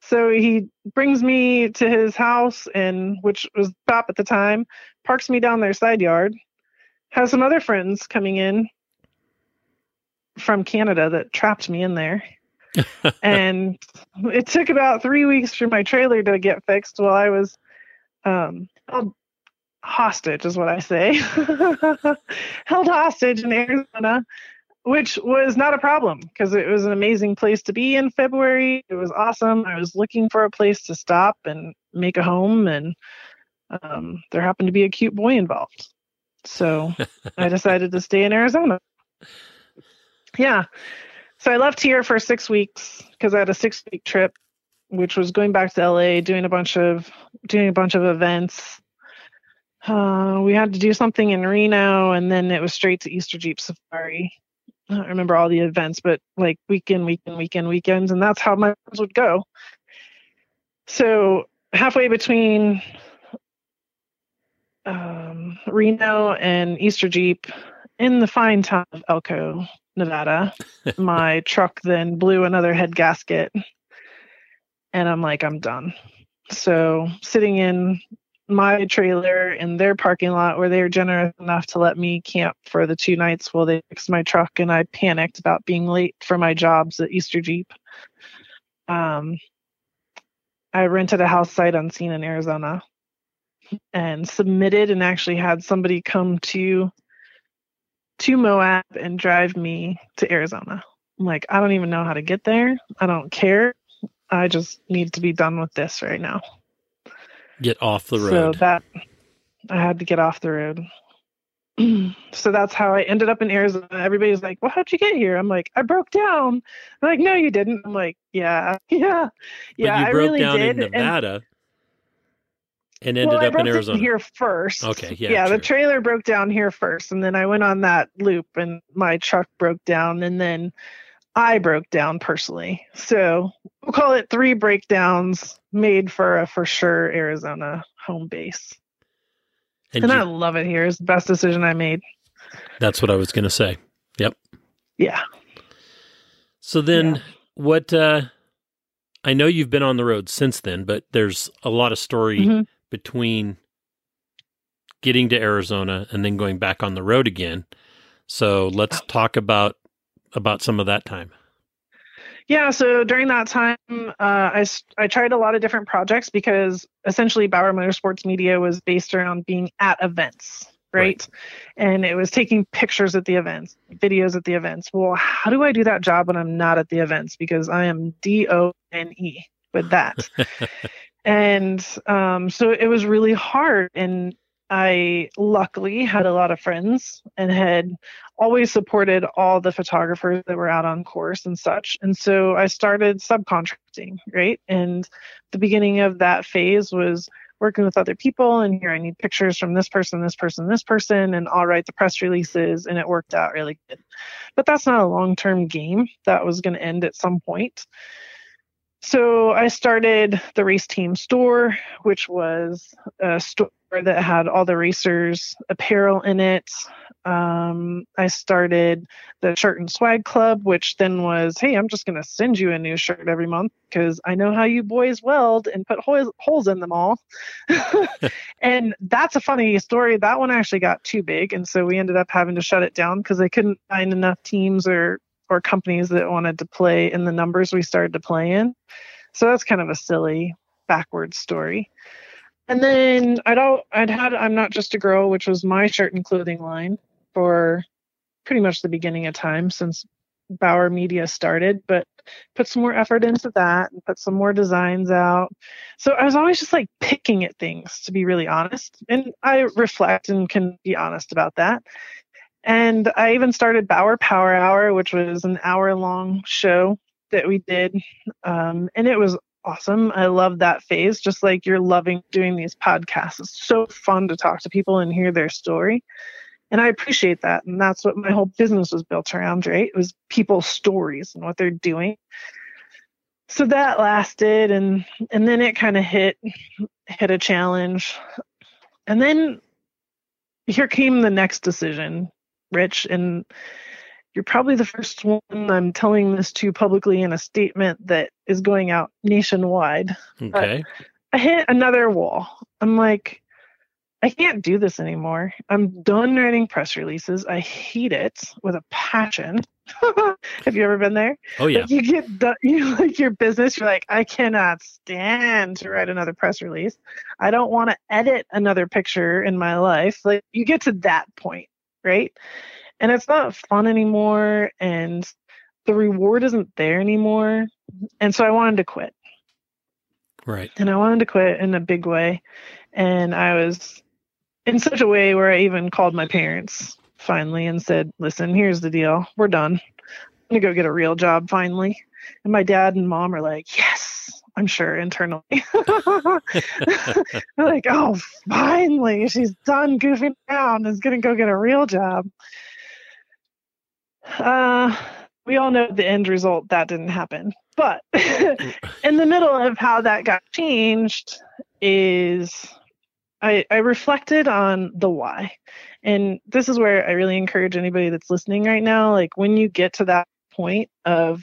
so he brings me to his house and which was top at the time, parks me down their side yard, has some other friends coming in from Canada that trapped me in there and it took about three weeks for my trailer to get fixed while I was um, held hostage, is what I say. held hostage in Arizona, which was not a problem because it was an amazing place to be in February. It was awesome. I was looking for a place to stop and make a home, and um, there happened to be a cute boy involved. So I decided to stay in Arizona. Yeah. So I left here for six weeks because I had a six week trip, which was going back to LA, doing a bunch of doing a bunch of events. Uh, we had to do something in Reno, and then it was straight to Easter Jeep Safari. I don't remember all the events, but like weekend, weekend, weekend, weekends, and that's how my friends would go. So halfway between um, Reno and Easter Jeep, in the fine town of Elko, Nevada. my truck then blew another head gasket. And I'm like, I'm done. So sitting in my trailer in their parking lot where they were generous enough to let me camp for the two nights while they fixed my truck and I panicked about being late for my jobs at Easter Jeep. Um, I rented a house sight unseen in Arizona and submitted and actually had somebody come to to Moab and drive me to Arizona. I'm like, I don't even know how to get there. I don't care. I just need to be done with this right now. Get off the road. So that I had to get off the road. so that's how I ended up in Arizona. Everybody's like, "Well, how'd you get here?" I'm like, "I broke down." They're like, "No, you didn't." I'm like, "Yeah, yeah, yeah." But you I broke really down did. in Nevada. And- and ended well, up in Arizona. Here first. Okay, yeah. Yeah, true. the trailer broke down here first, and then I went on that loop, and my truck broke down, and then I broke down personally. So we'll call it three breakdowns made for a for sure Arizona home base. and And you- I love it here. It's the best decision I made. that's what I was going to say. Yep. Yeah. So then, Yeah. what? uh I know you've been on the road since then, but there's a lot of story Mhm. between getting to Arizona and then going back on the road again. So let's talk about about some of that time. Yeah, so during that time, uh, I tried a lot of different projects because essentially Bauer Motorsports Media was based around being at events, right? Right. And it was taking pictures at the events, videos at the events. Well, how do I do that job when I'm not at the events? Because I am D O N E with that. and um, so it was really hard. And I luckily had a lot of friends and had always supported all the photographers that were out on course and such. And so I started subcontracting, right? And the beginning of that phase was working with other people and here I need pictures from this person, this person, this person, and I'll write the press releases and it worked out really good. But that's not a long term game. That was going to end at some point. So I started the race team store, which was a store that had all the racers' apparel in it, Um, I started the shirt and swag club, which then was, hey, I'm just going to send you a new shirt every month because I know how you boys weld and put holes, holes in them all. and that's a funny story. That one actually got too big. And so we ended up having to shut it down because they couldn't find enough teams or, or companies that wanted to play in the numbers we started to play in. So that's kind of a silly backwards story. And then I'd all I'd had I'm not just a girl, which was my shirt and clothing line for pretty much the beginning of time since Bauer Media started, but put some more effort into that and put some more designs out. So I was always just like picking at things to be really honest. And I reflect and can be honest about that. And I even started Bauer Power Hour, which was an hour long show that we did. Um, and it was awesome. I love that phase, just like you're loving doing these podcasts. It's so fun to talk to people and hear their story. And I appreciate that. And that's what my whole business was built around, right? It was people's stories and what they're doing. So that lasted and and then it kind of hit hit a challenge. And then here came the next decision, Rich, and you're probably the first one I'm telling this to publicly in a statement that is going out nationwide. Okay. But I hit another wall. I'm like, I can't do this anymore. I'm done writing press releases. I hate it with a passion. Have you ever been there? Oh yeah. Like you get done, you like your business. You're like, I cannot stand to write another press release. I don't want to edit another picture in my life. Like you get to that point, right? and it's not fun anymore and the reward isn't there anymore. And so i wanted to quit. Right. And i wanted to quit in a big way. And i was in such a way where i even called my parents finally and said listen here's the deal. We're done. I'm gonna go get a real job finally. And my dad and mom are like yes i'm sure internally like oh finally she's done goofing around and is gonna go get a real job uh, we all know the end result that didn't happen. But in the middle of how that got changed is I, I reflected on the why. And this is where I really encourage anybody that's listening right now like, when you get to that point of,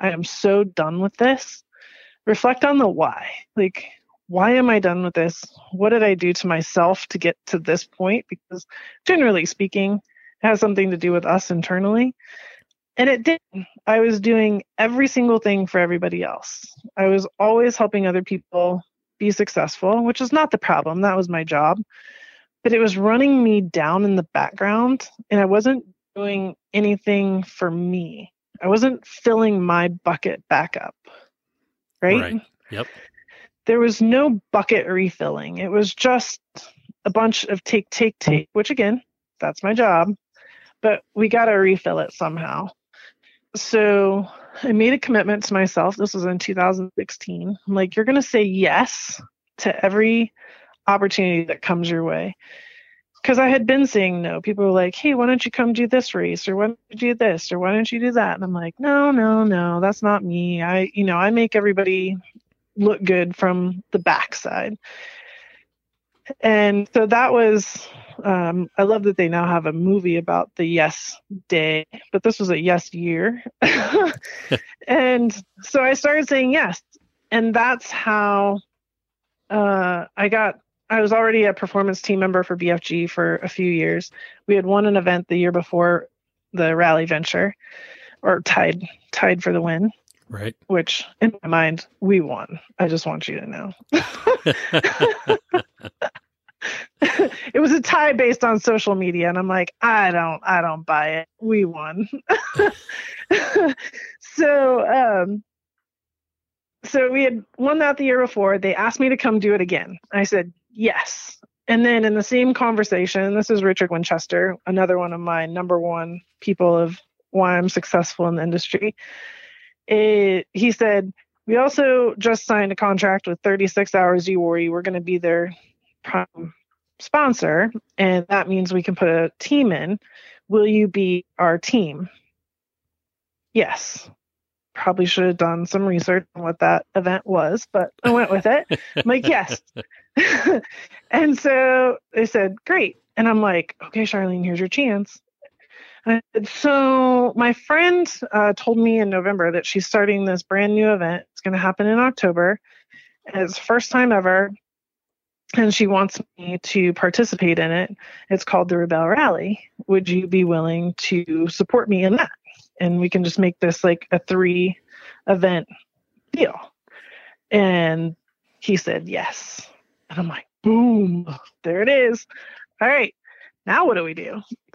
I am so done with this, reflect on the why. Like, why am I done with this? What did I do to myself to get to this point? Because generally speaking, it has something to do with us internally. And it did. I was doing every single thing for everybody else. I was always helping other people be successful, which is not the problem. That was my job. But it was running me down in the background, and I wasn't doing anything for me. I wasn't filling my bucket back up. Right? Right. Yep. There was no bucket refilling. It was just a bunch of take, take, take, which again, that's my job but we got to refill it somehow. So I made a commitment to myself. This was in 2016. I'm like, you're going to say yes to every opportunity that comes your way. Because I had been saying no. People were like, hey, why don't you come do this race? Or why don't you do this? Or why don't you do that? And I'm like, no, no, no, that's not me. I, you know, I make everybody look good from the backside. And so that was um, I love that they now have a movie about the yes day, but this was a yes year. and so I started saying yes. And that's how uh, I got, I was already a performance team member for BFG for a few years. We had won an event the year before the rally venture or tied, tied for the win. Right. Which in my mind, we won. I just want you to know. it was a tie based on social media and i'm like i don't i don't buy it we won so um so we had won that the year before they asked me to come do it again i said yes and then in the same conversation this is richard winchester another one of my number one people of why i'm successful in the industry it, he said we also just signed a contract with 36 hours Uwharrie we're going to be there prime sponsor, and that means we can put a team in. Will you be our team? Yes. Probably should have done some research on what that event was, but I went with it. I'm like, yes. and so they said, great. And I'm like, okay, Charlene, here's your chance. So my friend uh, told me in November that she's starting this brand new event. It's going to happen in October. It's first time ever. And she wants me to participate in it. It's called the Rebelle Rally. Would you be willing to support me in that? And we can just make this like a three event deal. And he said yes. And I'm like, boom, there it is. All right, now what do we do?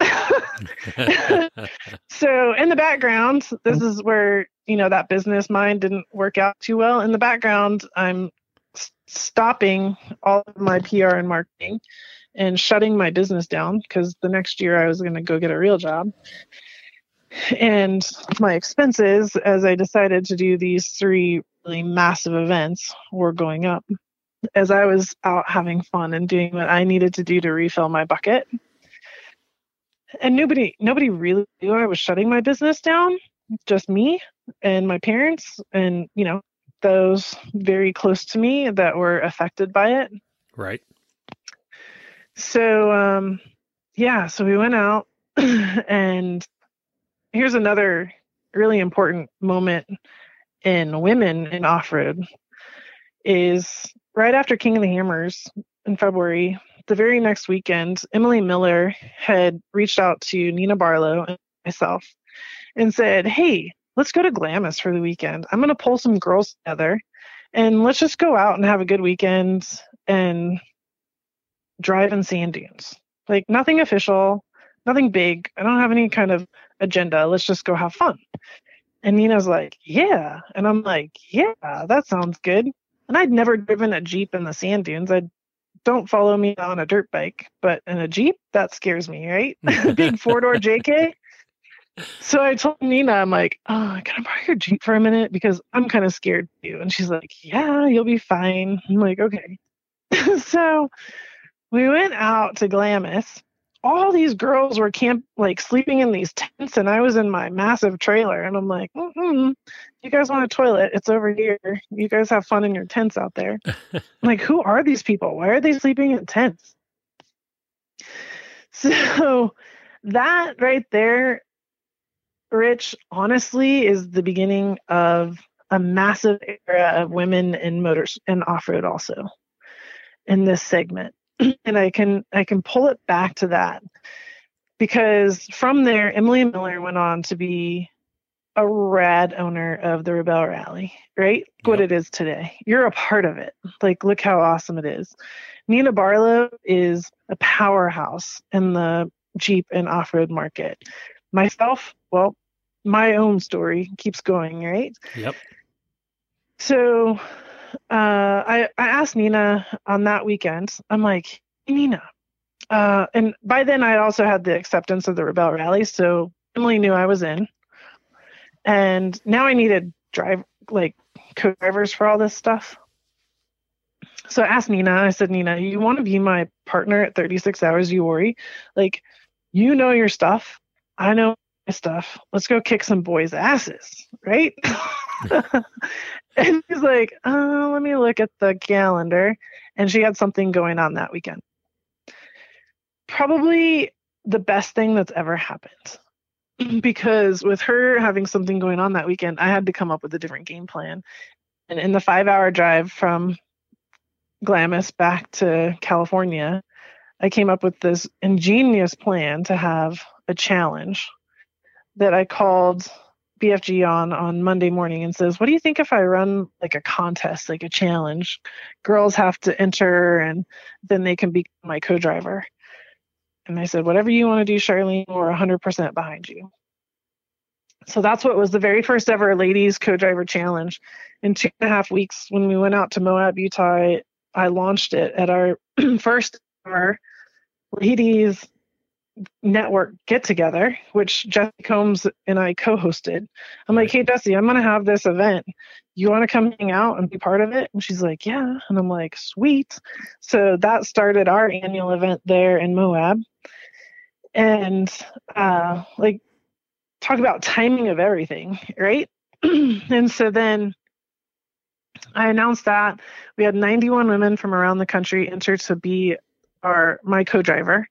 so in the background, this is where, you know, that business mind didn't work out too well. In the background, I'm stopping all of my PR and marketing and shutting my business down because the next year I was going to go get a real job. And my expenses, as I decided to do these three really massive events, were going up as I was out having fun and doing what I needed to do to refill my bucket. And nobody nobody really knew I was shutting my business down, just me and my parents and, you know, those very close to me that were affected by it. Right. So um yeah, so we went out and here's another really important moment in women in off-road is right after King of the Hammers in February, the very next weekend, Emily Miller had reached out to Nina Barlow and myself and said, Hey, let's go to Glamis for the weekend. I'm going to pull some girls together and let's just go out and have a good weekend and drive in sand dunes. Like nothing official, nothing big. I don't have any kind of agenda. Let's just go have fun. And Nina's like, Yeah. And I'm like, Yeah, that sounds good. And I'd never driven a Jeep in the sand dunes. I don't follow me on a dirt bike, but in a Jeep, that scares me, right? Big four door JK. So I told Nina, I'm like, oh, can I borrow your Jeep for a minute? Because I'm kind of scared too. And she's like, yeah, you'll be fine. I'm like, okay. so we went out to Glamis all these girls were camp like sleeping in these tents and i was in my massive trailer and i'm like mm you guys want a toilet? It's over here. You guys have fun in your tents out there. Like who are these people? Why are they sleeping in tents? So that right there rich honestly is the beginning of a massive era of women in motors and off-road also in this segment and I can I can pull it back to that because from there Emily Miller went on to be a rad owner of the Rebelle Rally, right? Yep. What it is today. You're a part of it. Like look how awesome it is. Nina Barlow is a powerhouse in the Jeep and off-road market. Myself, well, my own story keeps going, right? Yep. So uh, I, I asked Nina on that weekend, I'm like, Nina, uh, and by then I also had the acceptance of the Rebelle Rally, so Emily knew I was in. And now I needed drive like co-drivers for all this stuff. So I asked Nina, I said, Nina, you want to be my partner at 36 hours Uwharrie? Like, you know your stuff. I know my stuff. Let's go kick some boys' asses, right? and he's like, oh, let me look at the calendar. And she had something going on that weekend. Probably the best thing that's ever happened. because with her having something going on that weekend, I had to come up with a different game plan. And in the five hour drive from Glamis back to California, I came up with this ingenious plan to have a challenge that I called BFG on on Monday morning and says, "What do you think if I run like a contest, like a challenge? Girls have to enter, and then they can be my co-driver." And I said, "Whatever you want to do, Charlene, we're 100% behind you." So that's what was the very first ever ladies co-driver challenge. In two and a half weeks, when we went out to Moab, Utah, I, launched it at our first ever ladies network get together, which Jesse Combs and I co hosted. I'm like, hey, Jesse, I'm going to have this event. You want to come hang out and be part of it? And she's like, yeah. And I'm like, sweet. So that started our annual event there in Moab. And uh, like, talk about timing of everything, right? and so then I announced that we had 91 women from around the country enter to be our my co-driver,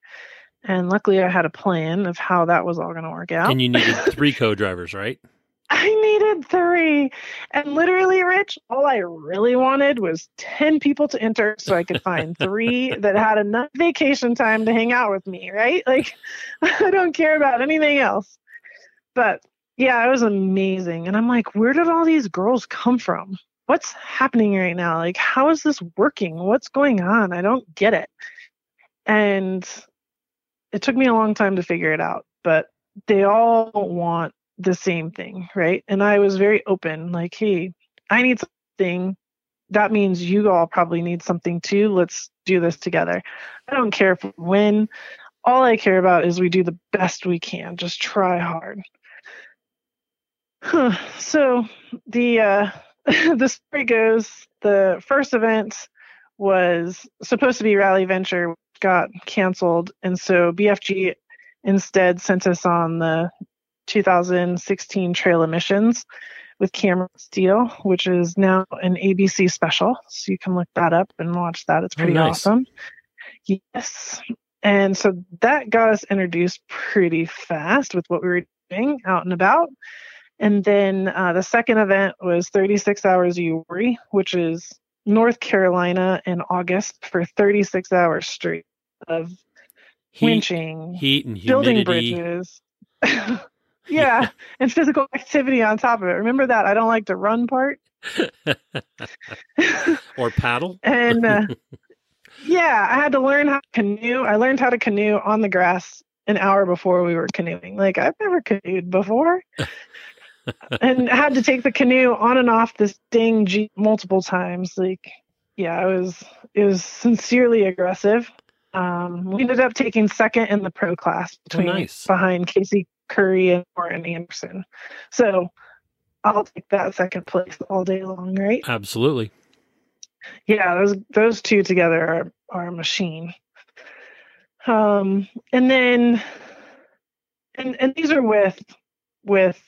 and luckily I had a plan of how that was all going to work out. And you needed three co-drivers, right? I needed three. And literally, Rich, all I really wanted was 10 people to enter so I could find three that had enough vacation time to hang out with me, right? Like, I don't care about anything else. But yeah, it was amazing. And I'm like, where did all these girls come from? What's happening right now? Like, how is this working? What's going on? I don't get it. And it took me a long time to figure it out, but they all want the same thing, right? And I was very open, like, hey, I need something. That means you all probably need something too. Let's do this together. I don't care if we win. All I care about is we do the best we can. Just try hard. Huh. So the uh, the story goes: the first event was supposed to be Rally Venture, got canceled, and so BFG instead sent us on the 2016 Trail Emissions with Cameron Steele, which is now an ABC special. So you can look that up and watch that. It's pretty oh, nice. awesome. Yes. And so that got us introduced pretty fast with what we were doing out and about. And then uh, the second event was 36 Hours Uwharrie, which is North Carolina in August for 36 hours straight of heat, winching, heat and humidity. building bridges. yeah, and physical activity on top of it. Remember that I don't like to run part. or paddle. and uh, yeah, I had to learn how to canoe. I learned how to canoe on the grass an hour before we were canoeing. Like I've never canoed before. and I had to take the canoe on and off this dang jeep multiple times. Like, yeah, it was it was sincerely aggressive. Um, we ended up taking second in the pro class oh, between oh, nice. behind Casey Currie and Warren Anderson. So I'll take that second place all day long, right? Absolutely. Yeah, those those two together are are a machine. Um, and then, and and these are with with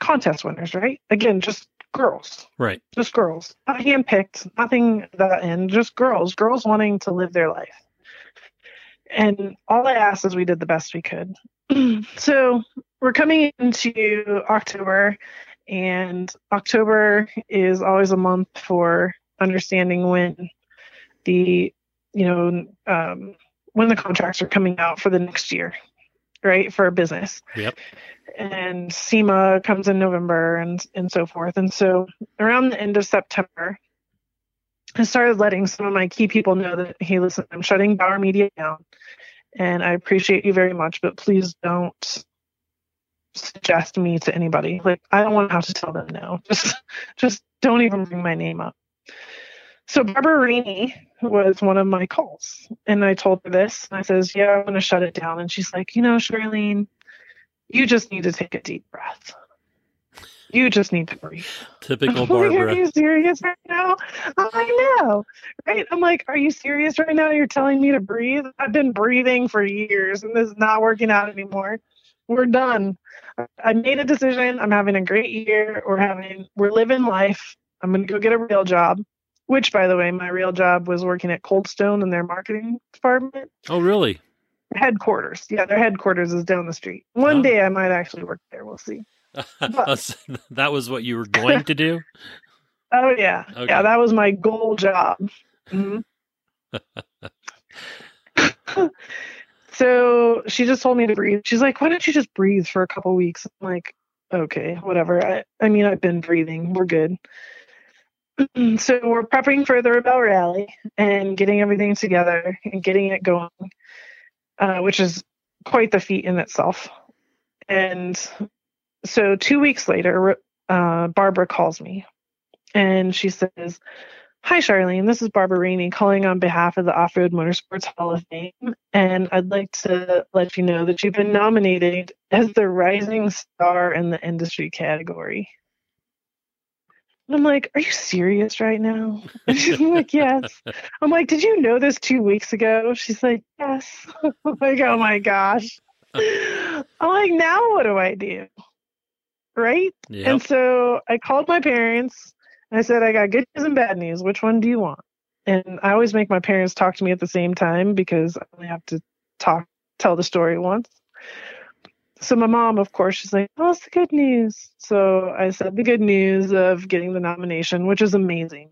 contest winners, right? Again, just girls, right? Just girls, not handpicked, nothing that end, just girls, girls wanting to live their life. And all I asked is we did the best we could. so we're coming into October, and October is always a month for understanding when the you know um, when the contracts are coming out for the next year, right? For a business. Yep. And SEMA comes in November and and so forth. And so around the end of September, I started letting some of my key people know that hey, listen, I'm shutting Bauer Media down and I appreciate you very much, but please don't suggest me to anybody. Like I don't want to have to tell them no. Just just don't even bring my name up. So Barbara was one of my calls, and I told her this. And I says, "Yeah, I'm going to shut it down." And she's like, "You know, Charlene, you just need to take a deep breath. You just need to breathe." Typical Barbara. Are you serious right now? I know, right? I'm like, "Are you serious right now? You're telling me to breathe? I've been breathing for years, and this is not working out anymore." we're done. I made a decision. I'm having a great year. We're having, we're living life. I'm going to go get a real job, which, by the way, my real job was working at Cold Stone in their marketing department. Oh, really? Headquarters. Yeah, their headquarters is down the street. One oh. day I might actually work there. We'll see. But, that was what you were going to do? oh, yeah. Okay. Yeah, that was my goal job. Mm-hmm. So she just told me to breathe. She's like, why don't you just breathe for a couple weeks? I'm like, okay, whatever. I, I mean, I've been breathing. We're good. so we're prepping for the Rebelle Rally and getting everything together and getting it going, uh, which is quite the feat in itself. And so two weeks later, uh, Barbara calls me and she says, Hi, Charlene. This is Barbara Rainey calling on behalf of the Off Road Motorsports Hall of Fame. And I'd like to let you know that you've been nominated as the Rising Star in the industry category. And I'm like, Are you serious right now? And she's like, Yes. I'm like, Did you know this two weeks ago? She's like, Yes. I'm like, Oh my gosh. I'm like, Now what do I do? Right? Yep. And so I called my parents and I said, I got good news and bad news. Which one do you want? And I always make my parents talk to me at the same time because I only have to talk, tell the story once. So my mom, of course, she's like, "Oh, what's the good news?" So I said the good news of getting the nomination, which is amazing.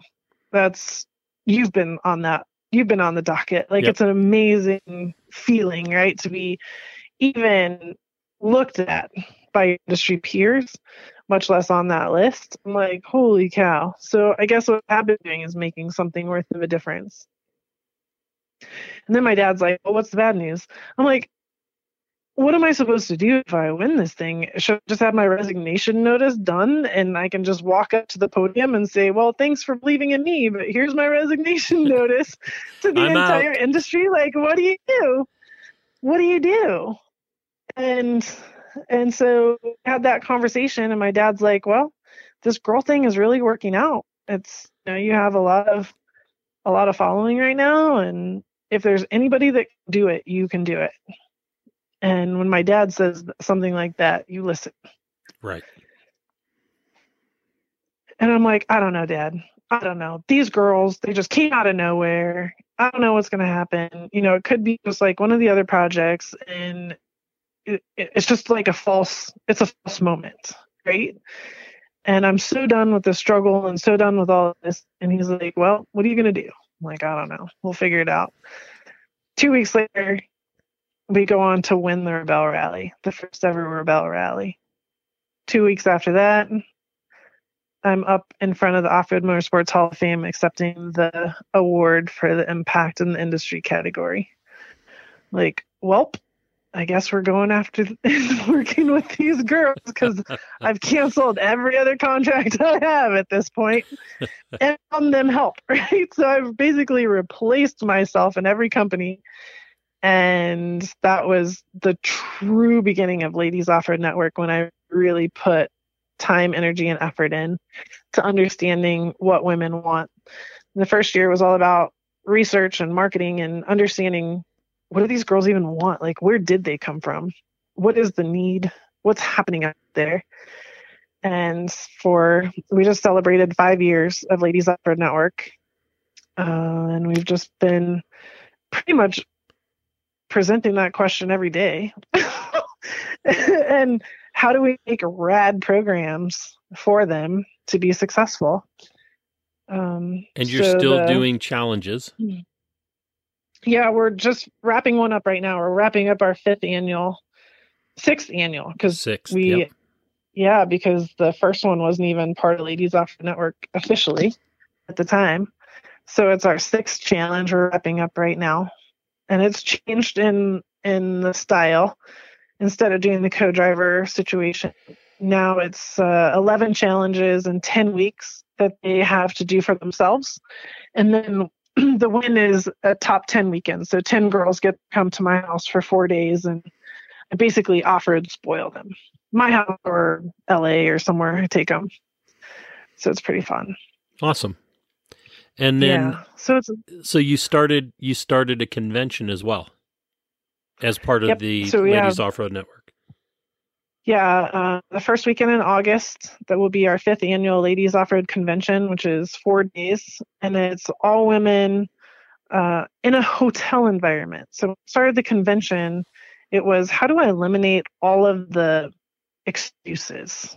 That's you've been on that. You've been on the docket. Like yep. it's an amazing feeling, right? To be even looked at by industry peers, much less on that list. I'm like, holy cow. So I guess what I've been doing is making something worth of a difference. And then my dad's like, well, what's the bad news? I'm like, what am I supposed to do if I win this thing? Should I just have my resignation notice done and I can just walk up to the podium and say, well, thanks for believing in me, but here's my resignation notice to the I'm entire out. industry? Like, what do you do? What do you do? And and so I had that conversation and my dad's like, well, this girl thing is really working out. It's you know, you have a lot of a lot of following right now and if there's anybody that can do it, you can do it. And when my dad says something like that, you listen. Right. And I'm like, I don't know, Dad. I don't know. These girls, they just came out of nowhere. I don't know what's going to happen. You know, it could be just like one of the other projects, and it, it's just like a false, it's a false moment, right? And I'm so done with the struggle and so done with all this. And he's like, Well, what are you going to do? I'm like, I don't know. We'll figure it out. Two weeks later, we go on to win the Rebelle Rally, the first ever Rebelle Rally. Two weeks after that, I'm up in front of the Off Road Motorsports Hall of Fame accepting the award for the impact in the industry category. Like, welp, I guess we're going after working with these girls because I've canceled every other contract I have at this point and on them help, right? So I've basically replaced myself in every company and that was the true beginning of Ladies Off Road Network when I really put time, energy, and effort in to understanding what women want. And the first year was all about research and marketing and understanding what do these girls even want? Like, where did they come from? What is the need? What's happening out there? And for we just celebrated five years of Ladies Road Network, uh, and we've just been pretty much presenting that question every day. and how do we make rad programs for them to be successful? Um, and you're so still the, doing challenges. Yeah, we're just wrapping one up right now. We're wrapping up our fifth annual, sixth annual because we, yep. yeah, because the first one wasn't even part of Ladies Off the Network officially at the time. So it's our sixth challenge we're wrapping up right now and it's changed in in the style. Instead of doing the co-driver situation, now it's uh, 11 challenges in 10 weeks that they have to do for themselves, and then the win is a top 10 weekend. So 10 girls get to come to my house for four days, and I basically offered to spoil them. My house or LA or somewhere I take them. So it's pretty fun. Awesome. And then yeah. so it's so you started you started a convention as well as part of yep. the so Ladies Off Road Network. Yeah, uh, the first weekend in August that will be our fifth annual Ladies Off Road Convention, which is four days, and it's all women uh, in a hotel environment. So started the convention. It was how do I eliminate all of the excuses?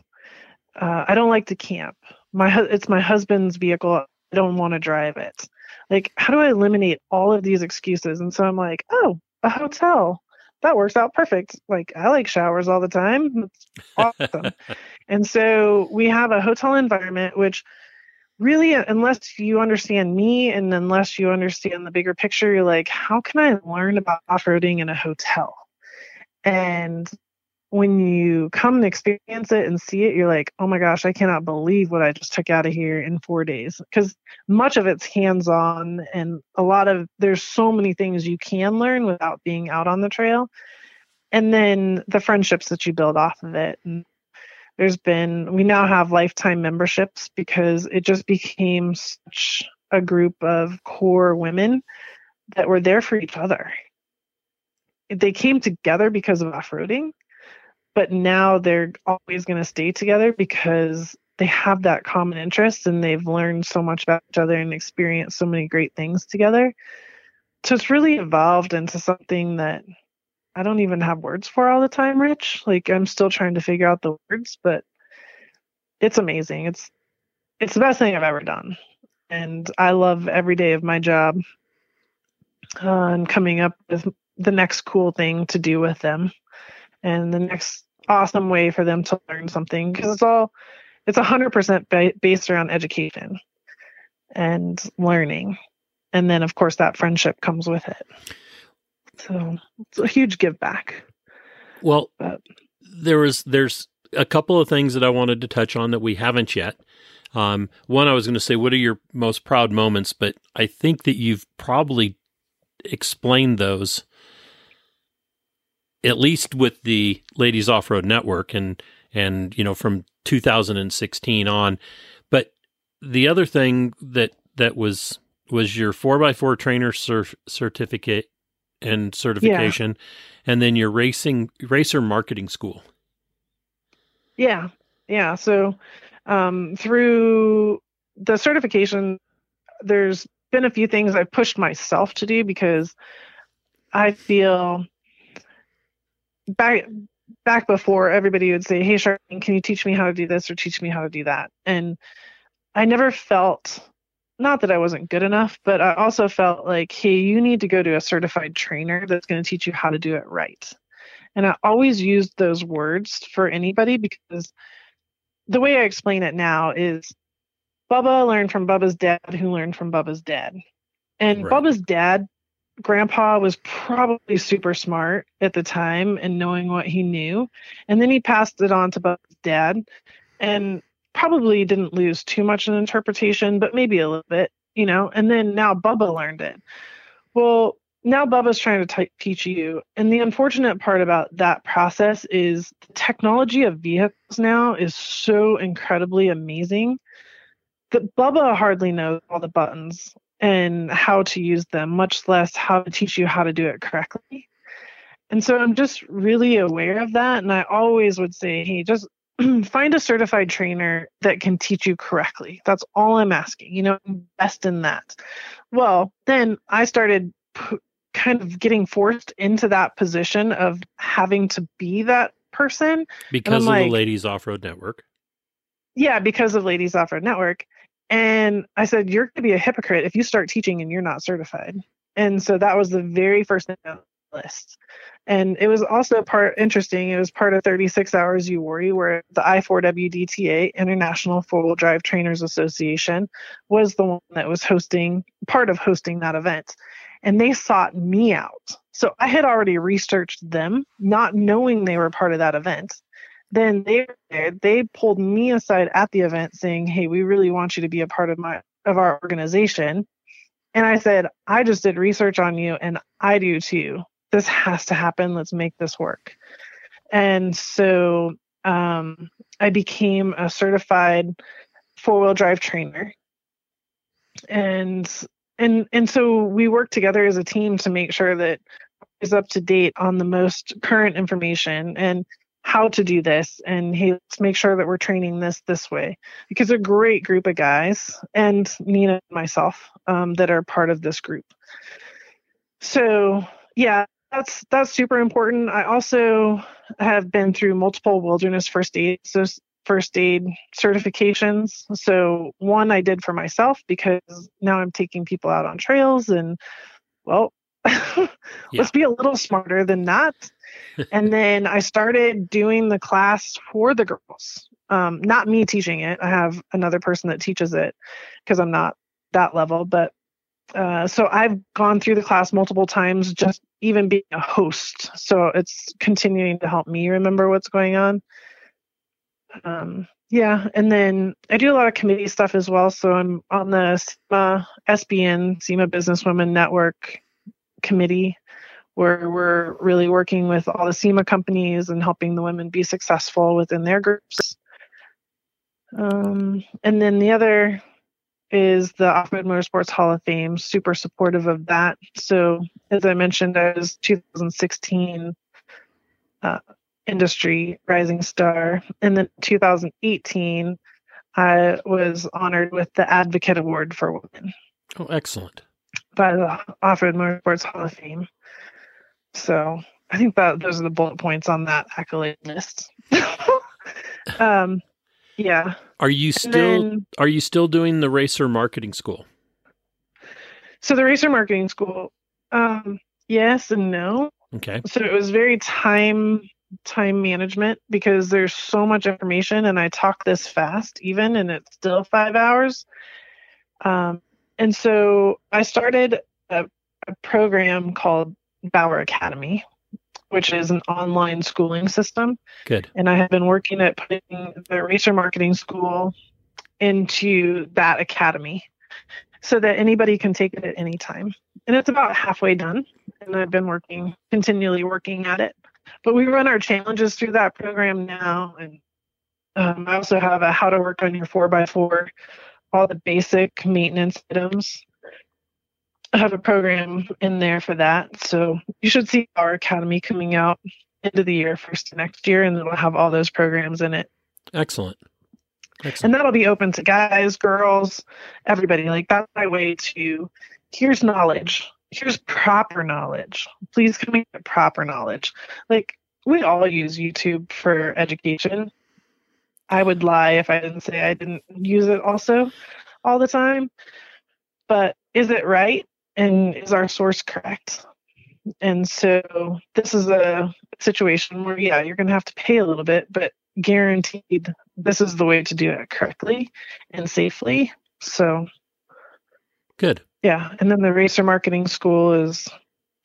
Uh, I don't like to camp. My it's my husband's vehicle I don't want to drive it. Like, how do I eliminate all of these excuses? And so I'm like, oh, a hotel. That works out perfect. Like, I like showers all the time. It's awesome. and so we have a hotel environment, which really, unless you understand me and unless you understand the bigger picture, you're like, how can I learn about off roading in a hotel? And when you come and experience it and see it, you're like, oh my gosh, I cannot believe what I just took out of here in four days. Because much of it's hands on, and a lot of there's so many things you can learn without being out on the trail. And then the friendships that you build off of it. And there's been, we now have lifetime memberships because it just became such a group of core women that were there for each other. They came together because of off roading but now they're always going to stay together because they have that common interest and they've learned so much about each other and experienced so many great things together. So it's really evolved into something that I don't even have words for all the time, Rich. Like I'm still trying to figure out the words, but it's amazing. It's it's the best thing I've ever done. And I love every day of my job uh, and coming up with the next cool thing to do with them and the next awesome way for them to learn something because it's all it's 100% ba- based around education and learning. And then of course that friendship comes with it. So it's a huge give back. Well but, there was there's a couple of things that i wanted to touch on that we haven't yet. Um, one i was going to say what are your most proud moments? But i think that you've probably explained those at least with the ladies off-road network and and you know from 2016 on. But the other thing that that was was your 4x4 trainer cert- certificate and certification yeah. and then your racing racer marketing school. Yeah. Yeah. So um, through the certification there's been a few things i've pushed myself to do because i feel back back before everybody would say, "Hey, Charlene, can you teach me how to do this or teach me how to do that?" And I never felt not that I wasn't good enough, but I also felt like, "Hey, you need to go to a certified trainer that's going to teach you how to do it right." And I always used those words for anybody because the way I explain it now is Bubba learned from Bubba's dad, who learned from Bubba's dad. And right. Bubba's dad grandpa was probably super smart at the time and knowing what he knew. And then he passed it on to Bubba's dad and probably didn't lose too much in interpretation, but maybe a little bit, you know. And then now Bubba learned it. Well, now Bubba's trying to t- teach you. And the unfortunate part about that process is the technology of vehicles now is so incredibly amazing that Bubba hardly knows all the buttons and how to use them, much less how to teach you how to do it correctly. And so I'm just really aware of that. And I always would say, hey, just find a certified trainer that can teach you correctly. That's all I'm asking. You know, invest in that. Well, then I started p- kind of getting forced into that position of having to be that person because of like, the Ladies Off Road Network. Yeah, because of Ladies Off Road Network. And I said, You're going to be a hypocrite if you start teaching and you're not certified. And so that was the very first thing on the list. And it was also part interesting. It was part of 36 Hours Uwharrie, where the I4WDTA, International Four Wheel Drive Trainers Association, was the one that was hosting, part of hosting that event. And they sought me out. So I had already researched them, not knowing they were part of that event then they they pulled me aside at the event saying hey we really want you to be a part of my of our organization. And i said i just did research on you and i do too. This has to happen. Let's make this work. And so um, i became a certified four-wheel drive trainer. And and and so we work together as a team to make sure that is up to date on the most current information. And how to do this and hey let's make sure that we're training this this way. Because a great group of guys and nina and myself um, that are part of this group. So yeah that's that's super important. I also have been through multiple wilderness first aid so first aid certifications. So one i did for myself because now i'm taking people out on trails and well yeah. let's be a little smarter than that and then I started doing the class for the girls. Um, not me teaching it. I have another person that teaches it because I'm not that level. But uh, so I've gone through the class multiple times, just even being a host. So it's continuing to help me remember what's going on. Um, yeah, and then I do a lot of committee stuff as well. So I'm on the SEMA, SBN, SEMA Businesswomen Network committee where we're really working with all the SEMA companies and helping the women be successful within their groups. Um, and then the other is the Off-Road Motorsports Hall of Fame, super supportive of that. So as I mentioned, I was 2016 uh, industry rising star. And then 2018, I was honored with the Advocate Award for Women. Oh, excellent. By the Off-Road Motorsports Hall of Fame. So I think that those are the bullet points on that accolade list. um, yeah. Are you still then, are you still doing the racer marketing school? So the racer marketing school, um, yes and no. Okay. So it was very time time management because there's so much information and I talk this fast even and it's still five hours. Um, and so I started a, a program called Bauer Academy, which is an online schooling system. Good. And I have been working at putting the racer marketing school into that academy so that anybody can take it at any time. And it's about halfway done. And I've been working, continually working at it. But we run our challenges through that program now. And um, I also have a how to work on your 4x4, all the basic maintenance items. I have a program in there for that. So you should see our academy coming out into the year, first next year, and it'll have all those programs in it. Excellent. Excellent. And that'll be open to guys, girls, everybody. Like that's my way to here's knowledge. Here's proper knowledge. Please come get proper knowledge. Like we all use YouTube for education. I would lie if I didn't say I didn't use it also all the time. But is it right? And is our source correct? And so this is a situation where, yeah, you're going to have to pay a little bit, but guaranteed this is the way to do it correctly and safely. So good. Yeah. And then the racer marketing school is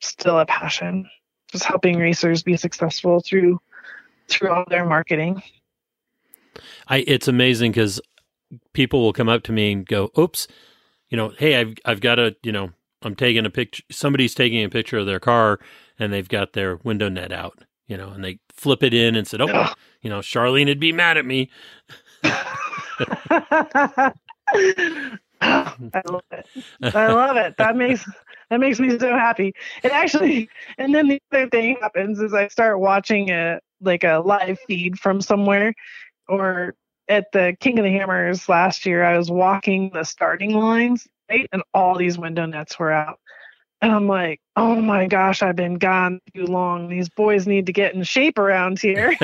still a passion. Just helping racers be successful through through all their marketing. I it's amazing because people will come up to me and go, "Oops, you know, hey, I've I've got a, you know, I'm taking a picture. Somebody's taking a picture of their car and they've got their window net out, you know, and they flip it in and said, "Oh, you know, Charlene would be mad at me." I love it. I love it. That makes that makes me so happy. It actually, and then the other thing happens is I start watching a like a live feed from somewhere, or at the King of the Hammers last year, I was walking the starting lines, right, and all these window nets were out. And I'm like, oh my gosh, I've been gone too long. These boys need to get in shape around here.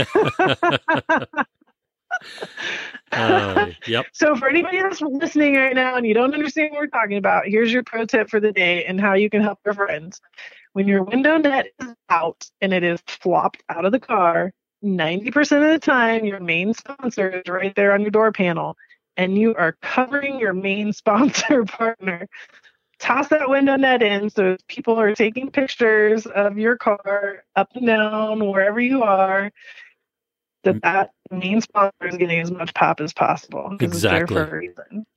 uh, yep. So for anybody that's listening right now and you don't understand what we're talking about, here's your pro tip for the day and how you can help your friends. When your window net is out and it is flopped out of the car, 90% of the time your main sponsor is right there on your door panel and you are covering your main sponsor partner. Toss that window net in so people are taking pictures of your car up and down wherever you are that mm. that main sponsor is getting as much pop as possible exactly.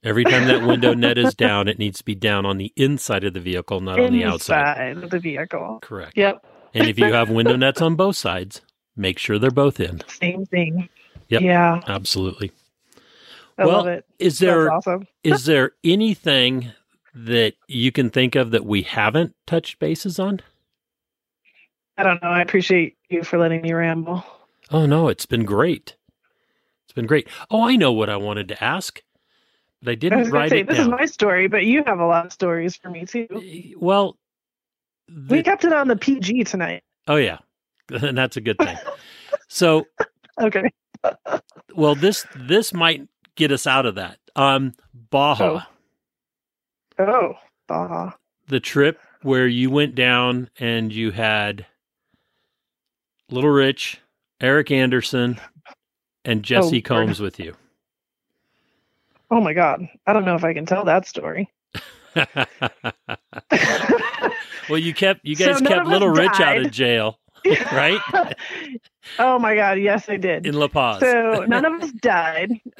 every time that window net is down it needs to be down on the inside of the vehicle not inside on the outside. Of the vehicle. Correct. Yep. And if you have window nets on both sides make sure they're both in same thing yep. yeah absolutely I well, is there awesome. is there anything that you can think of that we haven't touched bases on? I don't know. I appreciate you for letting me ramble. Oh no, it's been great. It's been great. Oh, I know what I wanted to ask, but I didn't I write say, it This down. is my story, but you have a lot of stories for me too. Well, the... we kept it on the PG tonight. Oh yeah, and that's a good thing. so okay. well, this this might get us out of that. Um, Baja. Oh. Oh, Baja. The trip where you went down and you had Little Rich, Eric Anderson, and Jesse oh, Combs with you. Oh my God. I don't know if I can tell that story. well, you kept you guys so kept Little Rich died. out of jail, right? oh my God, yes, I did. In La Paz. So none of us died.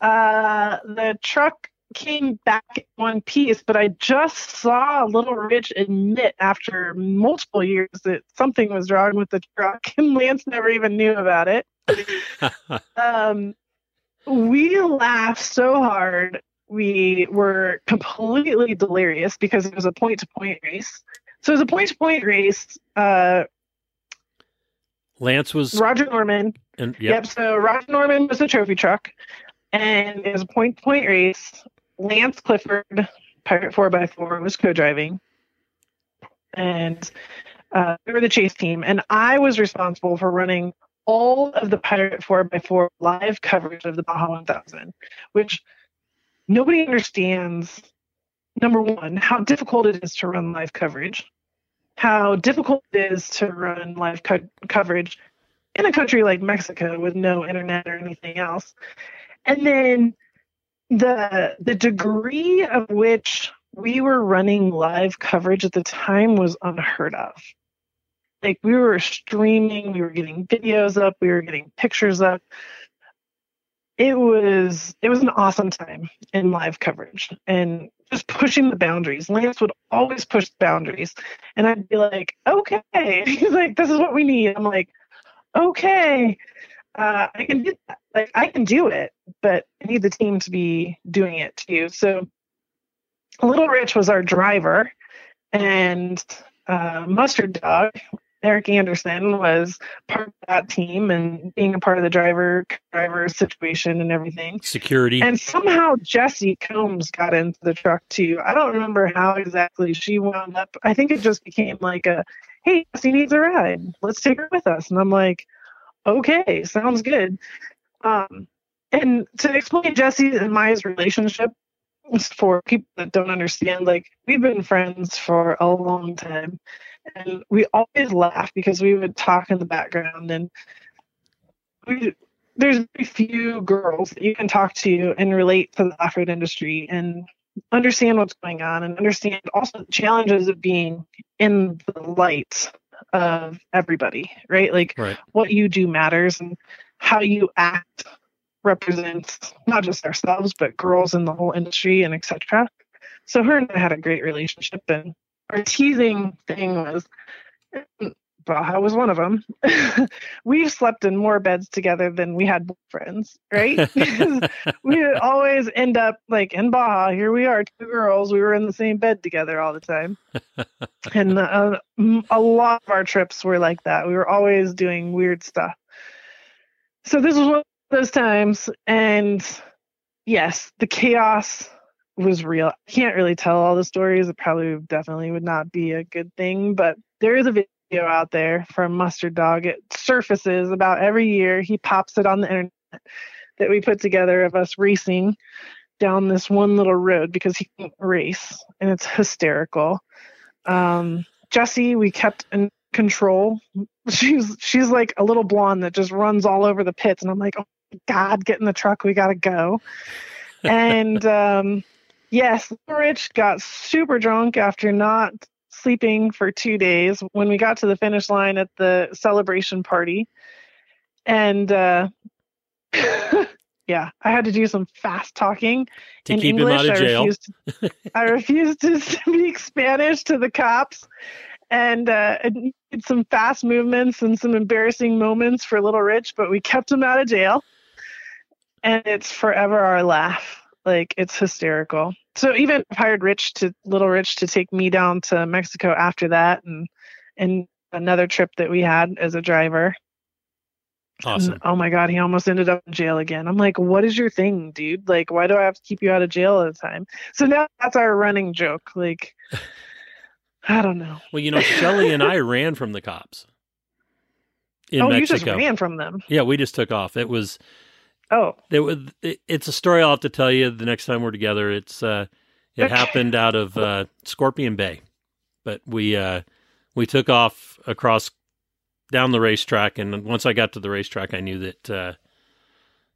uh, the truck came back in one piece, but I just saw Little Rich admit after multiple years that something was wrong with the truck, and Lance never even knew about it. um, we laughed so hard. We were completely delirious because it was a point to point race. So it was a point to point race. Uh, Lance was Roger Norman. And yep. yep. So Roger Norman was the trophy truck, and it was a point to point race. Lance Clifford, Pirate Four x Four, was co-driving, and uh, we were the chase team, and I was responsible for running all of the Pirate 4x4 live coverage of the Baja 1000, which nobody understands. Number one, how difficult it is to run live coverage, how difficult it is to run live co- coverage in a country like Mexico with no internet or anything else. And then the the degree of which we were running live coverage at the time was unheard of like we were streaming, we were getting videos up, we were getting pictures up. It was it was an awesome time in live coverage and just pushing the boundaries. Lance would always push the boundaries, and I'd be like, "Okay," he's like, "This is what we need." I'm like, "Okay, uh, I can do that. Like I can do it, but I need the team to be doing it too." So, Little Rich was our driver, and uh, Mustard Dog Eric Anderson was part of that team and being a part of the driver driver situation and everything. Security. And somehow Jessi Combs got into the truck too. I don't remember how exactly she wound up. I think it just became like a, hey, Jessi needs a ride. Let's take her with us. And I'm like, okay, sounds good. Um, and to explain Jessi and Maya's relationship for people that don't understand, like we've been friends for a long time and we always laugh because we would talk in the background and we, there's very few girls that you can talk to and relate to the off-road industry and understand what's going on and understand also the challenges of being in the light of everybody right like right. what you do matters and how you act represents not just ourselves but girls in the whole industry and etc so her and i had a great relationship and our teasing thing was Baja was one of them. We've slept in more beds together than we had boyfriends, right? we would always end up like in Baja. Here we are, two girls. We were in the same bed together all the time. and uh, a lot of our trips were like that. We were always doing weird stuff. So this was one of those times. And yes, the chaos was real. I can't really tell all the stories. It probably definitely would not be a good thing, but there is a video out there from Mustard Dog. It surfaces about every year. He pops it on the internet that we put together of us racing down this one little road because he can't race, and it's hysterical. Um, Jessi, we kept in control. She's she's like a little blonde that just runs all over the pits, and I'm like, oh God, get in the truck, we gotta go. and um, Yes, Rich got super drunk after not sleeping for two days when we got to the finish line at the celebration party. And uh, yeah, I had to do some fast talking to in keep English. Him out of jail. I refused, to, I refused to speak Spanish to the cops and uh, some fast movements and some embarrassing moments for Little Rich, but we kept him out of jail. And it's forever our laugh. Like it's hysterical so even I've hired Rich to Little Rich to take me down to Mexico after that, and and another trip that we had as a driver. Awesome. And, oh my god, he almost ended up in jail again. I'm like, what is your thing, dude? Like, why do I have to keep you out of jail all the time? So now that's our running joke. Like, I don't know. Well, you know, Shelly and I ran from the cops in oh, Mexico. you just ran from them. Yeah, we just took off. It was Oh, it was. it's a story I'll have to tell you the next time we're together. It's uh, it happened out of uh, Scorpion Bay, but we uh, we took off across down the racetrack, and once I got to the racetrack, I knew that uh,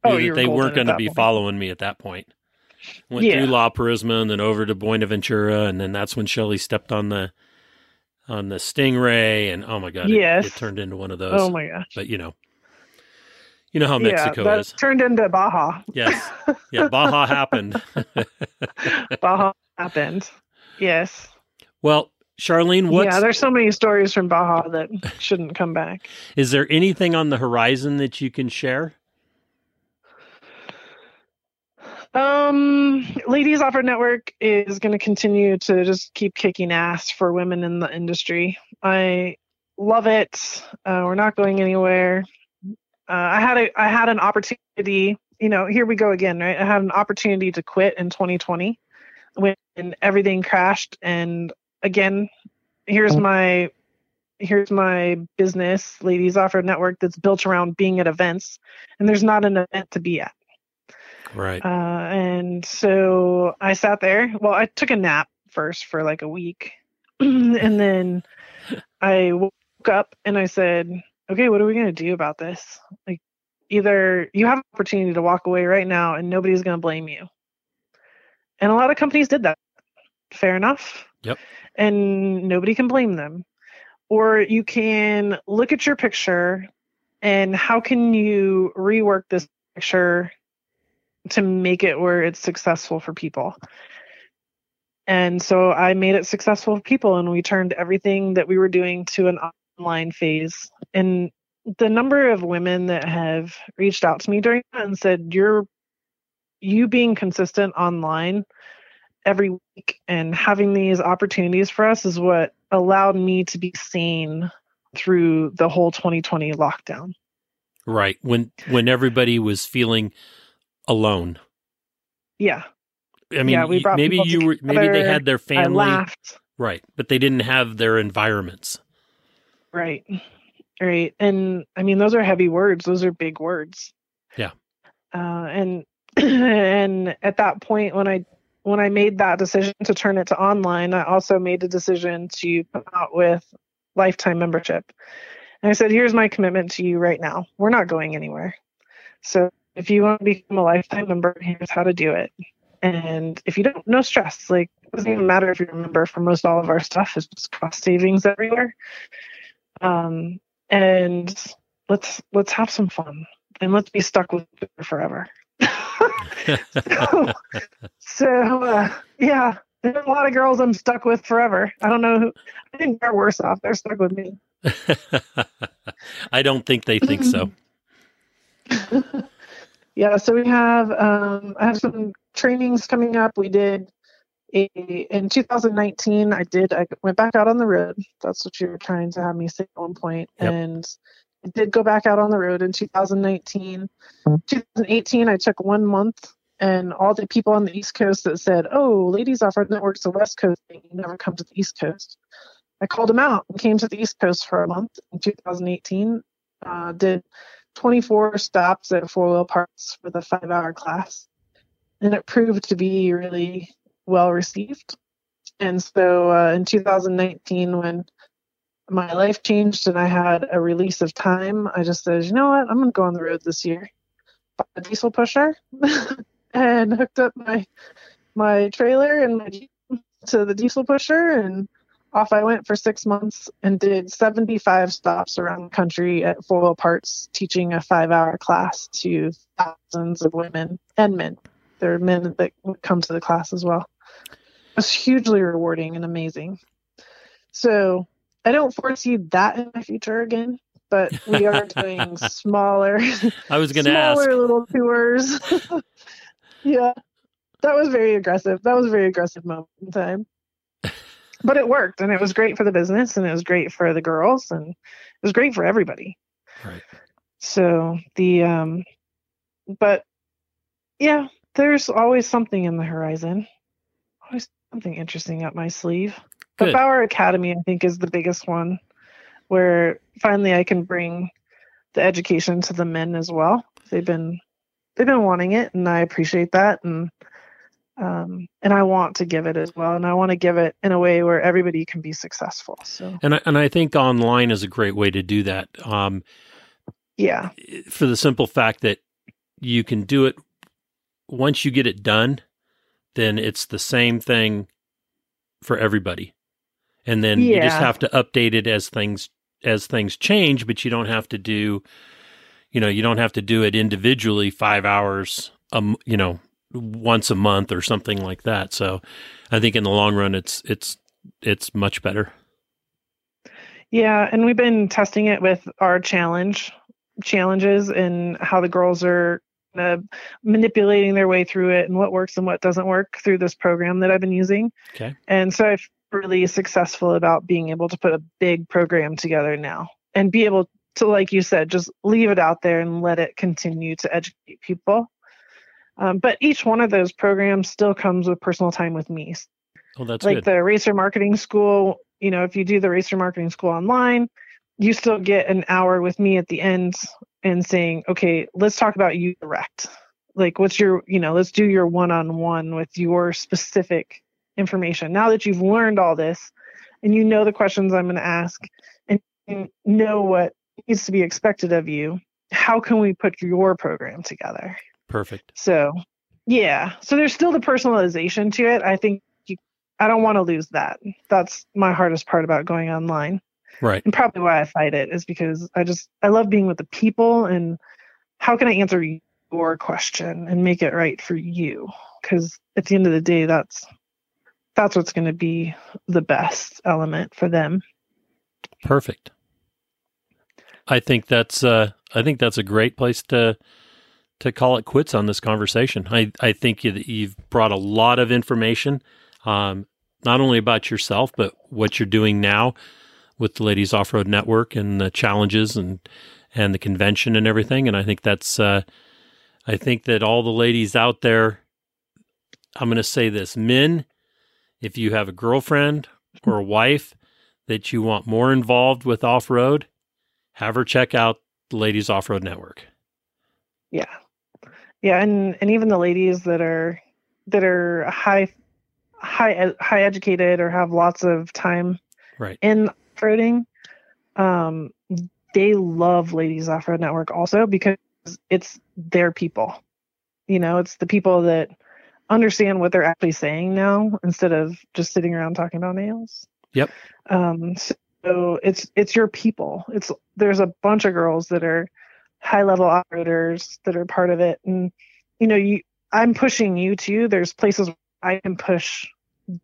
oh, that they weren't going to be point. following me at that point. Went yeah. through La Purisima and then over to Buenaventura, and then that's when Shelly stepped on the on the Stingray, and oh my god, yes. it, it turned into one of those. Oh my gosh! But you know, you know how Mexico is? yeah, that is. Turned into Baja. Yes. Yeah, Baja happened. Baja happened. Yes. Well, Charlene, what? Yeah, there's so many stories from Baja that shouldn't come back. Is there anything on the horizon that you can share? Um, Ladies Off-Road Network is going to continue to just keep kicking ass for women in the industry. I love it. Uh, we're not going anywhere. Uh, I had a I had an opportunity. You know, here we go again, right? I had an opportunity to quit in 2020 when everything crashed. And again, here's my here's my business, Ladies Off-Road Network, that's built around being at events, and there's not an event to be at. Right. Uh, and so I sat there. Well, I took a nap first for like a week, and then I woke up and I said, "Okay, what are we gonna do about this? Like, either you have an opportunity to walk away right now, and nobody's gonna blame you." And a lot of companies did that. Fair enough. Yep. And nobody can blame them. Or you can look at your picture and how can you rework this picture to make it where it's successful for people. And so I made it successful for people and we turned everything that we were doing to an online phase. And the number of women that have reached out to me during that and said, You're you being consistent online every week and having these opportunities for us is what allowed me to be sane through the whole 2020 lockdown. Right. When when everybody was feeling alone. Yeah. I mean, yeah, we brought maybe you were maybe they had their family. Right, but they didn't have their environments. Right. Right. And I mean those are heavy words. Those are big words. Yeah. Uh, and and at that point when I when I made that decision to turn it to online, I also made the decision to come out with lifetime membership. And I said, here's my commitment to you right now. We're not going anywhere. So if you want to become a lifetime member, here's how to do it. And if you don't, no stress. Like it doesn't even matter if you're a member for most all of our stuff. It's just cost savings everywhere. Um, and let's let's have some fun and let's be stuck with it forever. so, so uh, yeah, there's a lot of girls I'm stuck with forever. I don't know who. I think they're worse off. They're stuck with me. I don't think they think so. yeah, so we have um, I have some trainings coming up. We did in 2019. I did. I went back out on the road. That's what you were trying to have me say at one point. Yep. and I did go back out on the road in 2019. 2018, I took one month, and all the people on the East Coast that said, "Oh, Ladies Off Road Network's a West Coast. You never come to the East Coast." I called them out and came to the East Coast for a month in 2018. Uh, did 24 stops at Four Wheel Parts for the five-hour class, and it proved to be really well received. And so uh, in 2019, when my life changed and I had a release of time, I just said, you know what, I'm gonna go on the road this year. Bought a diesel pusher and hooked up my my trailer and my Jeep to the diesel pusher and off I went for six months and did 75 stops around the country at Four Wheel Parts, teaching a five hour class to thousands of women and men. There are men that come to the class as well. It was hugely rewarding and amazing. So I don't foresee that in my future again, but we are doing smaller. I was going to ask. Smaller little tours. yeah, that was very aggressive. That was a very aggressive moment in time. But it worked, and it was great for the business, and it was great for the girls, and it was great for everybody. Right. So the um, but yeah, there's always something in the horizon. Always something interesting up my sleeve. Good. But Bower Academy, I think, is the biggest one where finally I can bring the education to the men as well. They've been they've been wanting it, and I appreciate that, and um, and I want to give it as well, and I want to give it in a way where everybody can be successful. So, And I, and I think online is a great way to do that. Um, yeah, for the simple fact that you can do it once you get it done, then it's the same thing for everybody. And then you just have to update it as things as things change, but you don't have to do you know, you don't have to do it individually 5 hours um, you know, once a month or something like that. So I think in the long run it's it's it's much better. yeah, and we've been testing it with our challenge challenges and how the girls are uh, manipulating their way through it and what works and what doesn't work through this program that I've been using. Okay. And so I've really successful about being able to put a big program together now and be able to, like you said, just leave it out there and let it continue to educate people. Um, but each one of those programs still comes with personal time with me. Oh, that's like good. the Racer Marketing School. You know, if you do the Racer Marketing School online, you still get an hour with me at the end and saying, okay, let's talk about you direct. Like, what's your, you know, let's do your one on one with your specific information. Now that you've learned all this and you know the questions I'm going to ask and know what needs to be expected of you, how can we put your program together? Perfect. So, yeah. So there's still the personalization to it. I think you, I don't want to lose that. That's my hardest part about going online. Right. And probably why I fight it is because I just I love being with the people and how can I answer your question and make it right for you? Because at the end of the day, that's that's what's going to be the best element for them. Perfect. I think that's uh, I think that's a great place to to call it quits on this conversation. I I think you, you've brought a lot of information, um, not only about yourself but what you're doing now with the Ladies Off Road Network and the challenges and and the convention and everything. And I think that's uh, I think that all the ladies out there. I'm going to say this, men. If you have a girlfriend or a wife that you want more involved with off road, have her check out the Ladies Off Road Network. Yeah, yeah, and and even the ladies that are that are high high high educated or have lots of time right in off-roading, um, they love Ladies Off Road Network also because it's their people. You know, it's the people that understand what they're actually saying now instead of just sitting around talking about nails. Yep. Um, so it's it's your people. It's there's a bunch of girls that are high level operators that are part of it, and you know, you I'm pushing you too. There's places I can push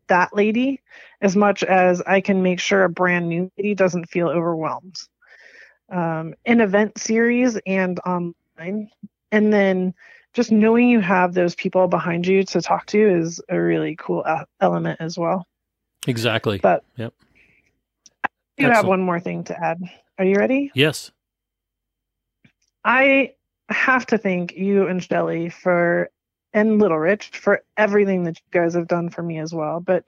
that lady as much as I can make sure a brand new lady doesn't feel overwhelmed. Um, in event series and online, and then just knowing you have those people behind you to talk to is a really cool element as well. Exactly. But yep. You have one more thing to add. Are you ready? Yes. I have to thank you and Shelly for and Little Rich for everything that you guys have done for me as well. But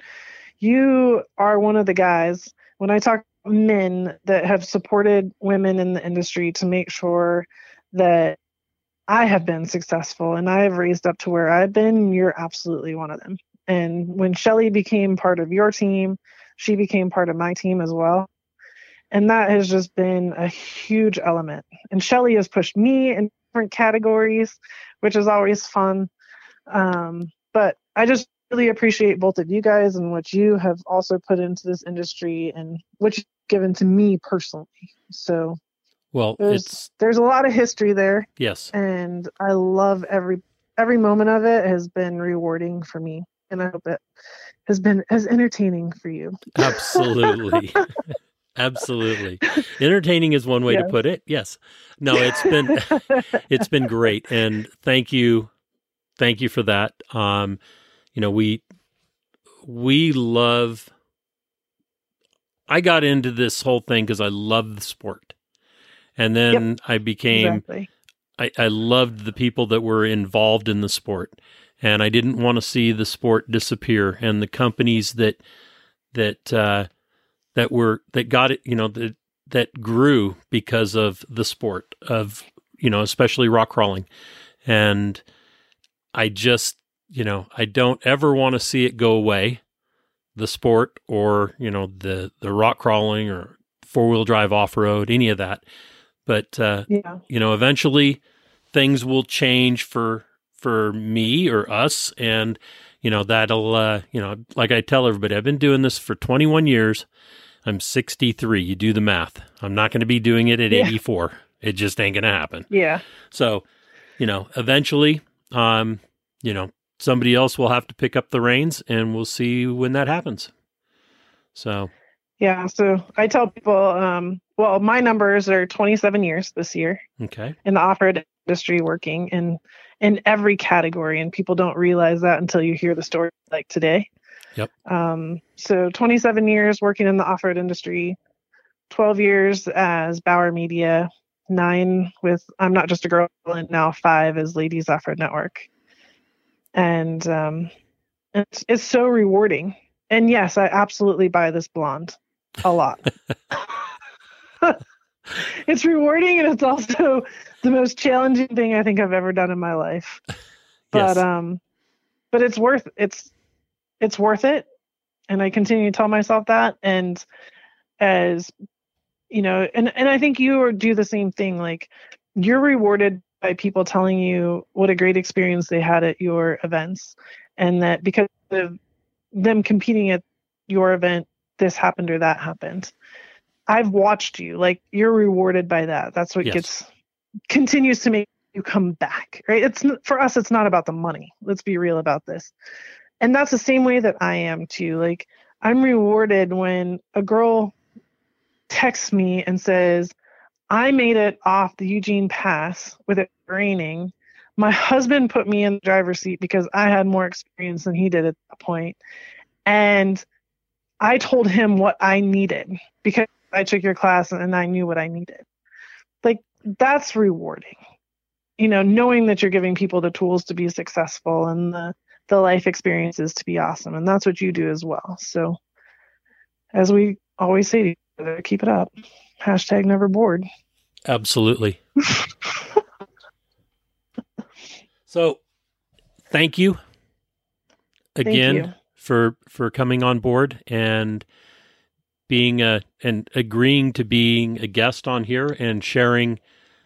you are one of the guys when I talk men that have supported women in the industry to make sure that I have been successful and I have raised up to where I've been, you're absolutely one of them. And when Shelly became part of your team, she became part of my team as well. And that has just been a huge element. And Shelly has pushed me in different categories, which is always fun. Um, but I just really appreciate both of you guys and what you have also put into this industry and what you've given to me personally. So well, there's, it's there's a lot of history there. Yes. And I love every every moment of it has been rewarding for me. And I hope it has been as entertaining for you. Absolutely. Absolutely. Entertaining is one way yes. to put it. Yes. No, it's been it's been great and thank you thank you for that. Um you know, we we love I got into this whole thing because I love the sport. And then yep, I became exactly. I, I loved the people that were involved in the sport. And I didn't want to see the sport disappear and the companies that that uh that were that got it, you know, that that grew because of the sport of, you know, especially rock crawling. And I just, you know, I don't ever want to see it go away, the sport or, you know, the the rock crawling or four-wheel drive off-road, any of that. But uh yeah. you know, eventually things will change for for me or us and you know that'll uh you know like I tell everybody I've been doing this for 21 years I'm 63. You do the math. I'm not going to be doing it at yeah. 84. It just ain't going to happen. Yeah. So, you know, eventually, um, you know, somebody else will have to pick up the reins and we'll see when that happens. So, yeah. So I tell people, um, well, my numbers are 27 years this year. Okay. In the off road industry, working in in every category, and people don't realize that until you hear the story like today. Yep. Um, so 27 years working in the off road industry, 12 years as Bower Media, nine with I'm Not Just a Girl, and now five is Ladies Off Road Network. And um, it's, it's so rewarding. And yes, I absolutely buy this blonde a lot. it's rewarding and it's also the most challenging thing I think I've ever done in my life. But yes. um but it's worth it's it's worth it. And I continue to tell myself that and as you know, and and I think you do the same thing like you're rewarded by people telling you what a great experience they had at your events and that because of them competing at your event this happened or that happened I've watched you. Like you're rewarded by that. That's what yes. gets continues to make you come back. Right? It's for us. It's not about the money. Let's be real about this. And that's the same way that I am too. Like I'm rewarded when a girl texts me and says, "I made it off the Eugene Pass with it raining." My husband put me in the driver's seat because I had more experience than he did at that point. And I told him what I needed because I took your class and I knew what I needed. Like that's rewarding. You know, knowing that you're giving people the tools to be successful and the the life experiences to be awesome. And that's what you do as well. So as we always say keep it up. Hashtag never bored. Absolutely. so thank you again thank you. for for coming on board and being a and agreeing to being a guest on here and sharing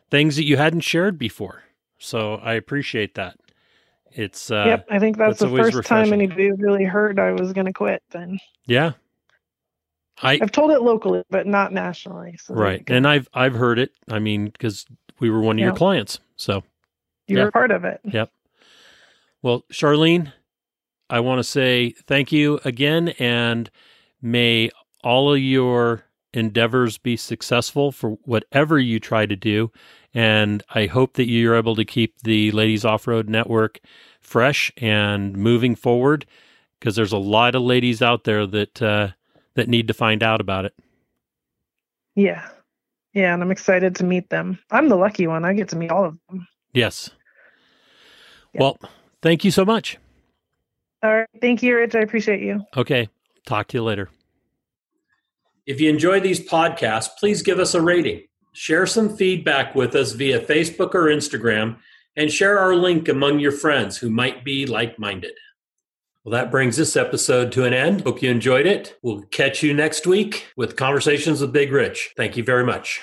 things that you hadn't shared before. So I appreciate that. It's uh, yep. I think that's the first refreshing. time anybody really heard I was going to quit. Then yeah, I I've told it locally, but not nationally. So right, and I've I've heard it. I mean, because we were one of your clients, so you yeah. were part of it. Yep. Well, Charlene, I want to say thank you again, and may all of your endeavors be successful for whatever you try to do. And I hope that you're able to keep the Ladies Off Road Network fresh and moving forward because there's a lot of ladies out there that uh, that need to find out about it. Yeah, yeah, and I'm excited to meet them. I'm the lucky one; I get to meet all of them. Yes. Well, thank you so much. All right, thank you, Rich. I appreciate you. Okay, talk to you later. If you enjoy these podcasts, please give us a rating. Share some feedback with us via Facebook or Instagram, and share our link among your friends who might be like minded. Well, that brings this episode to an end. Hope you enjoyed it. We'll catch you next week with Conversations with Big Rich. Thank you very much.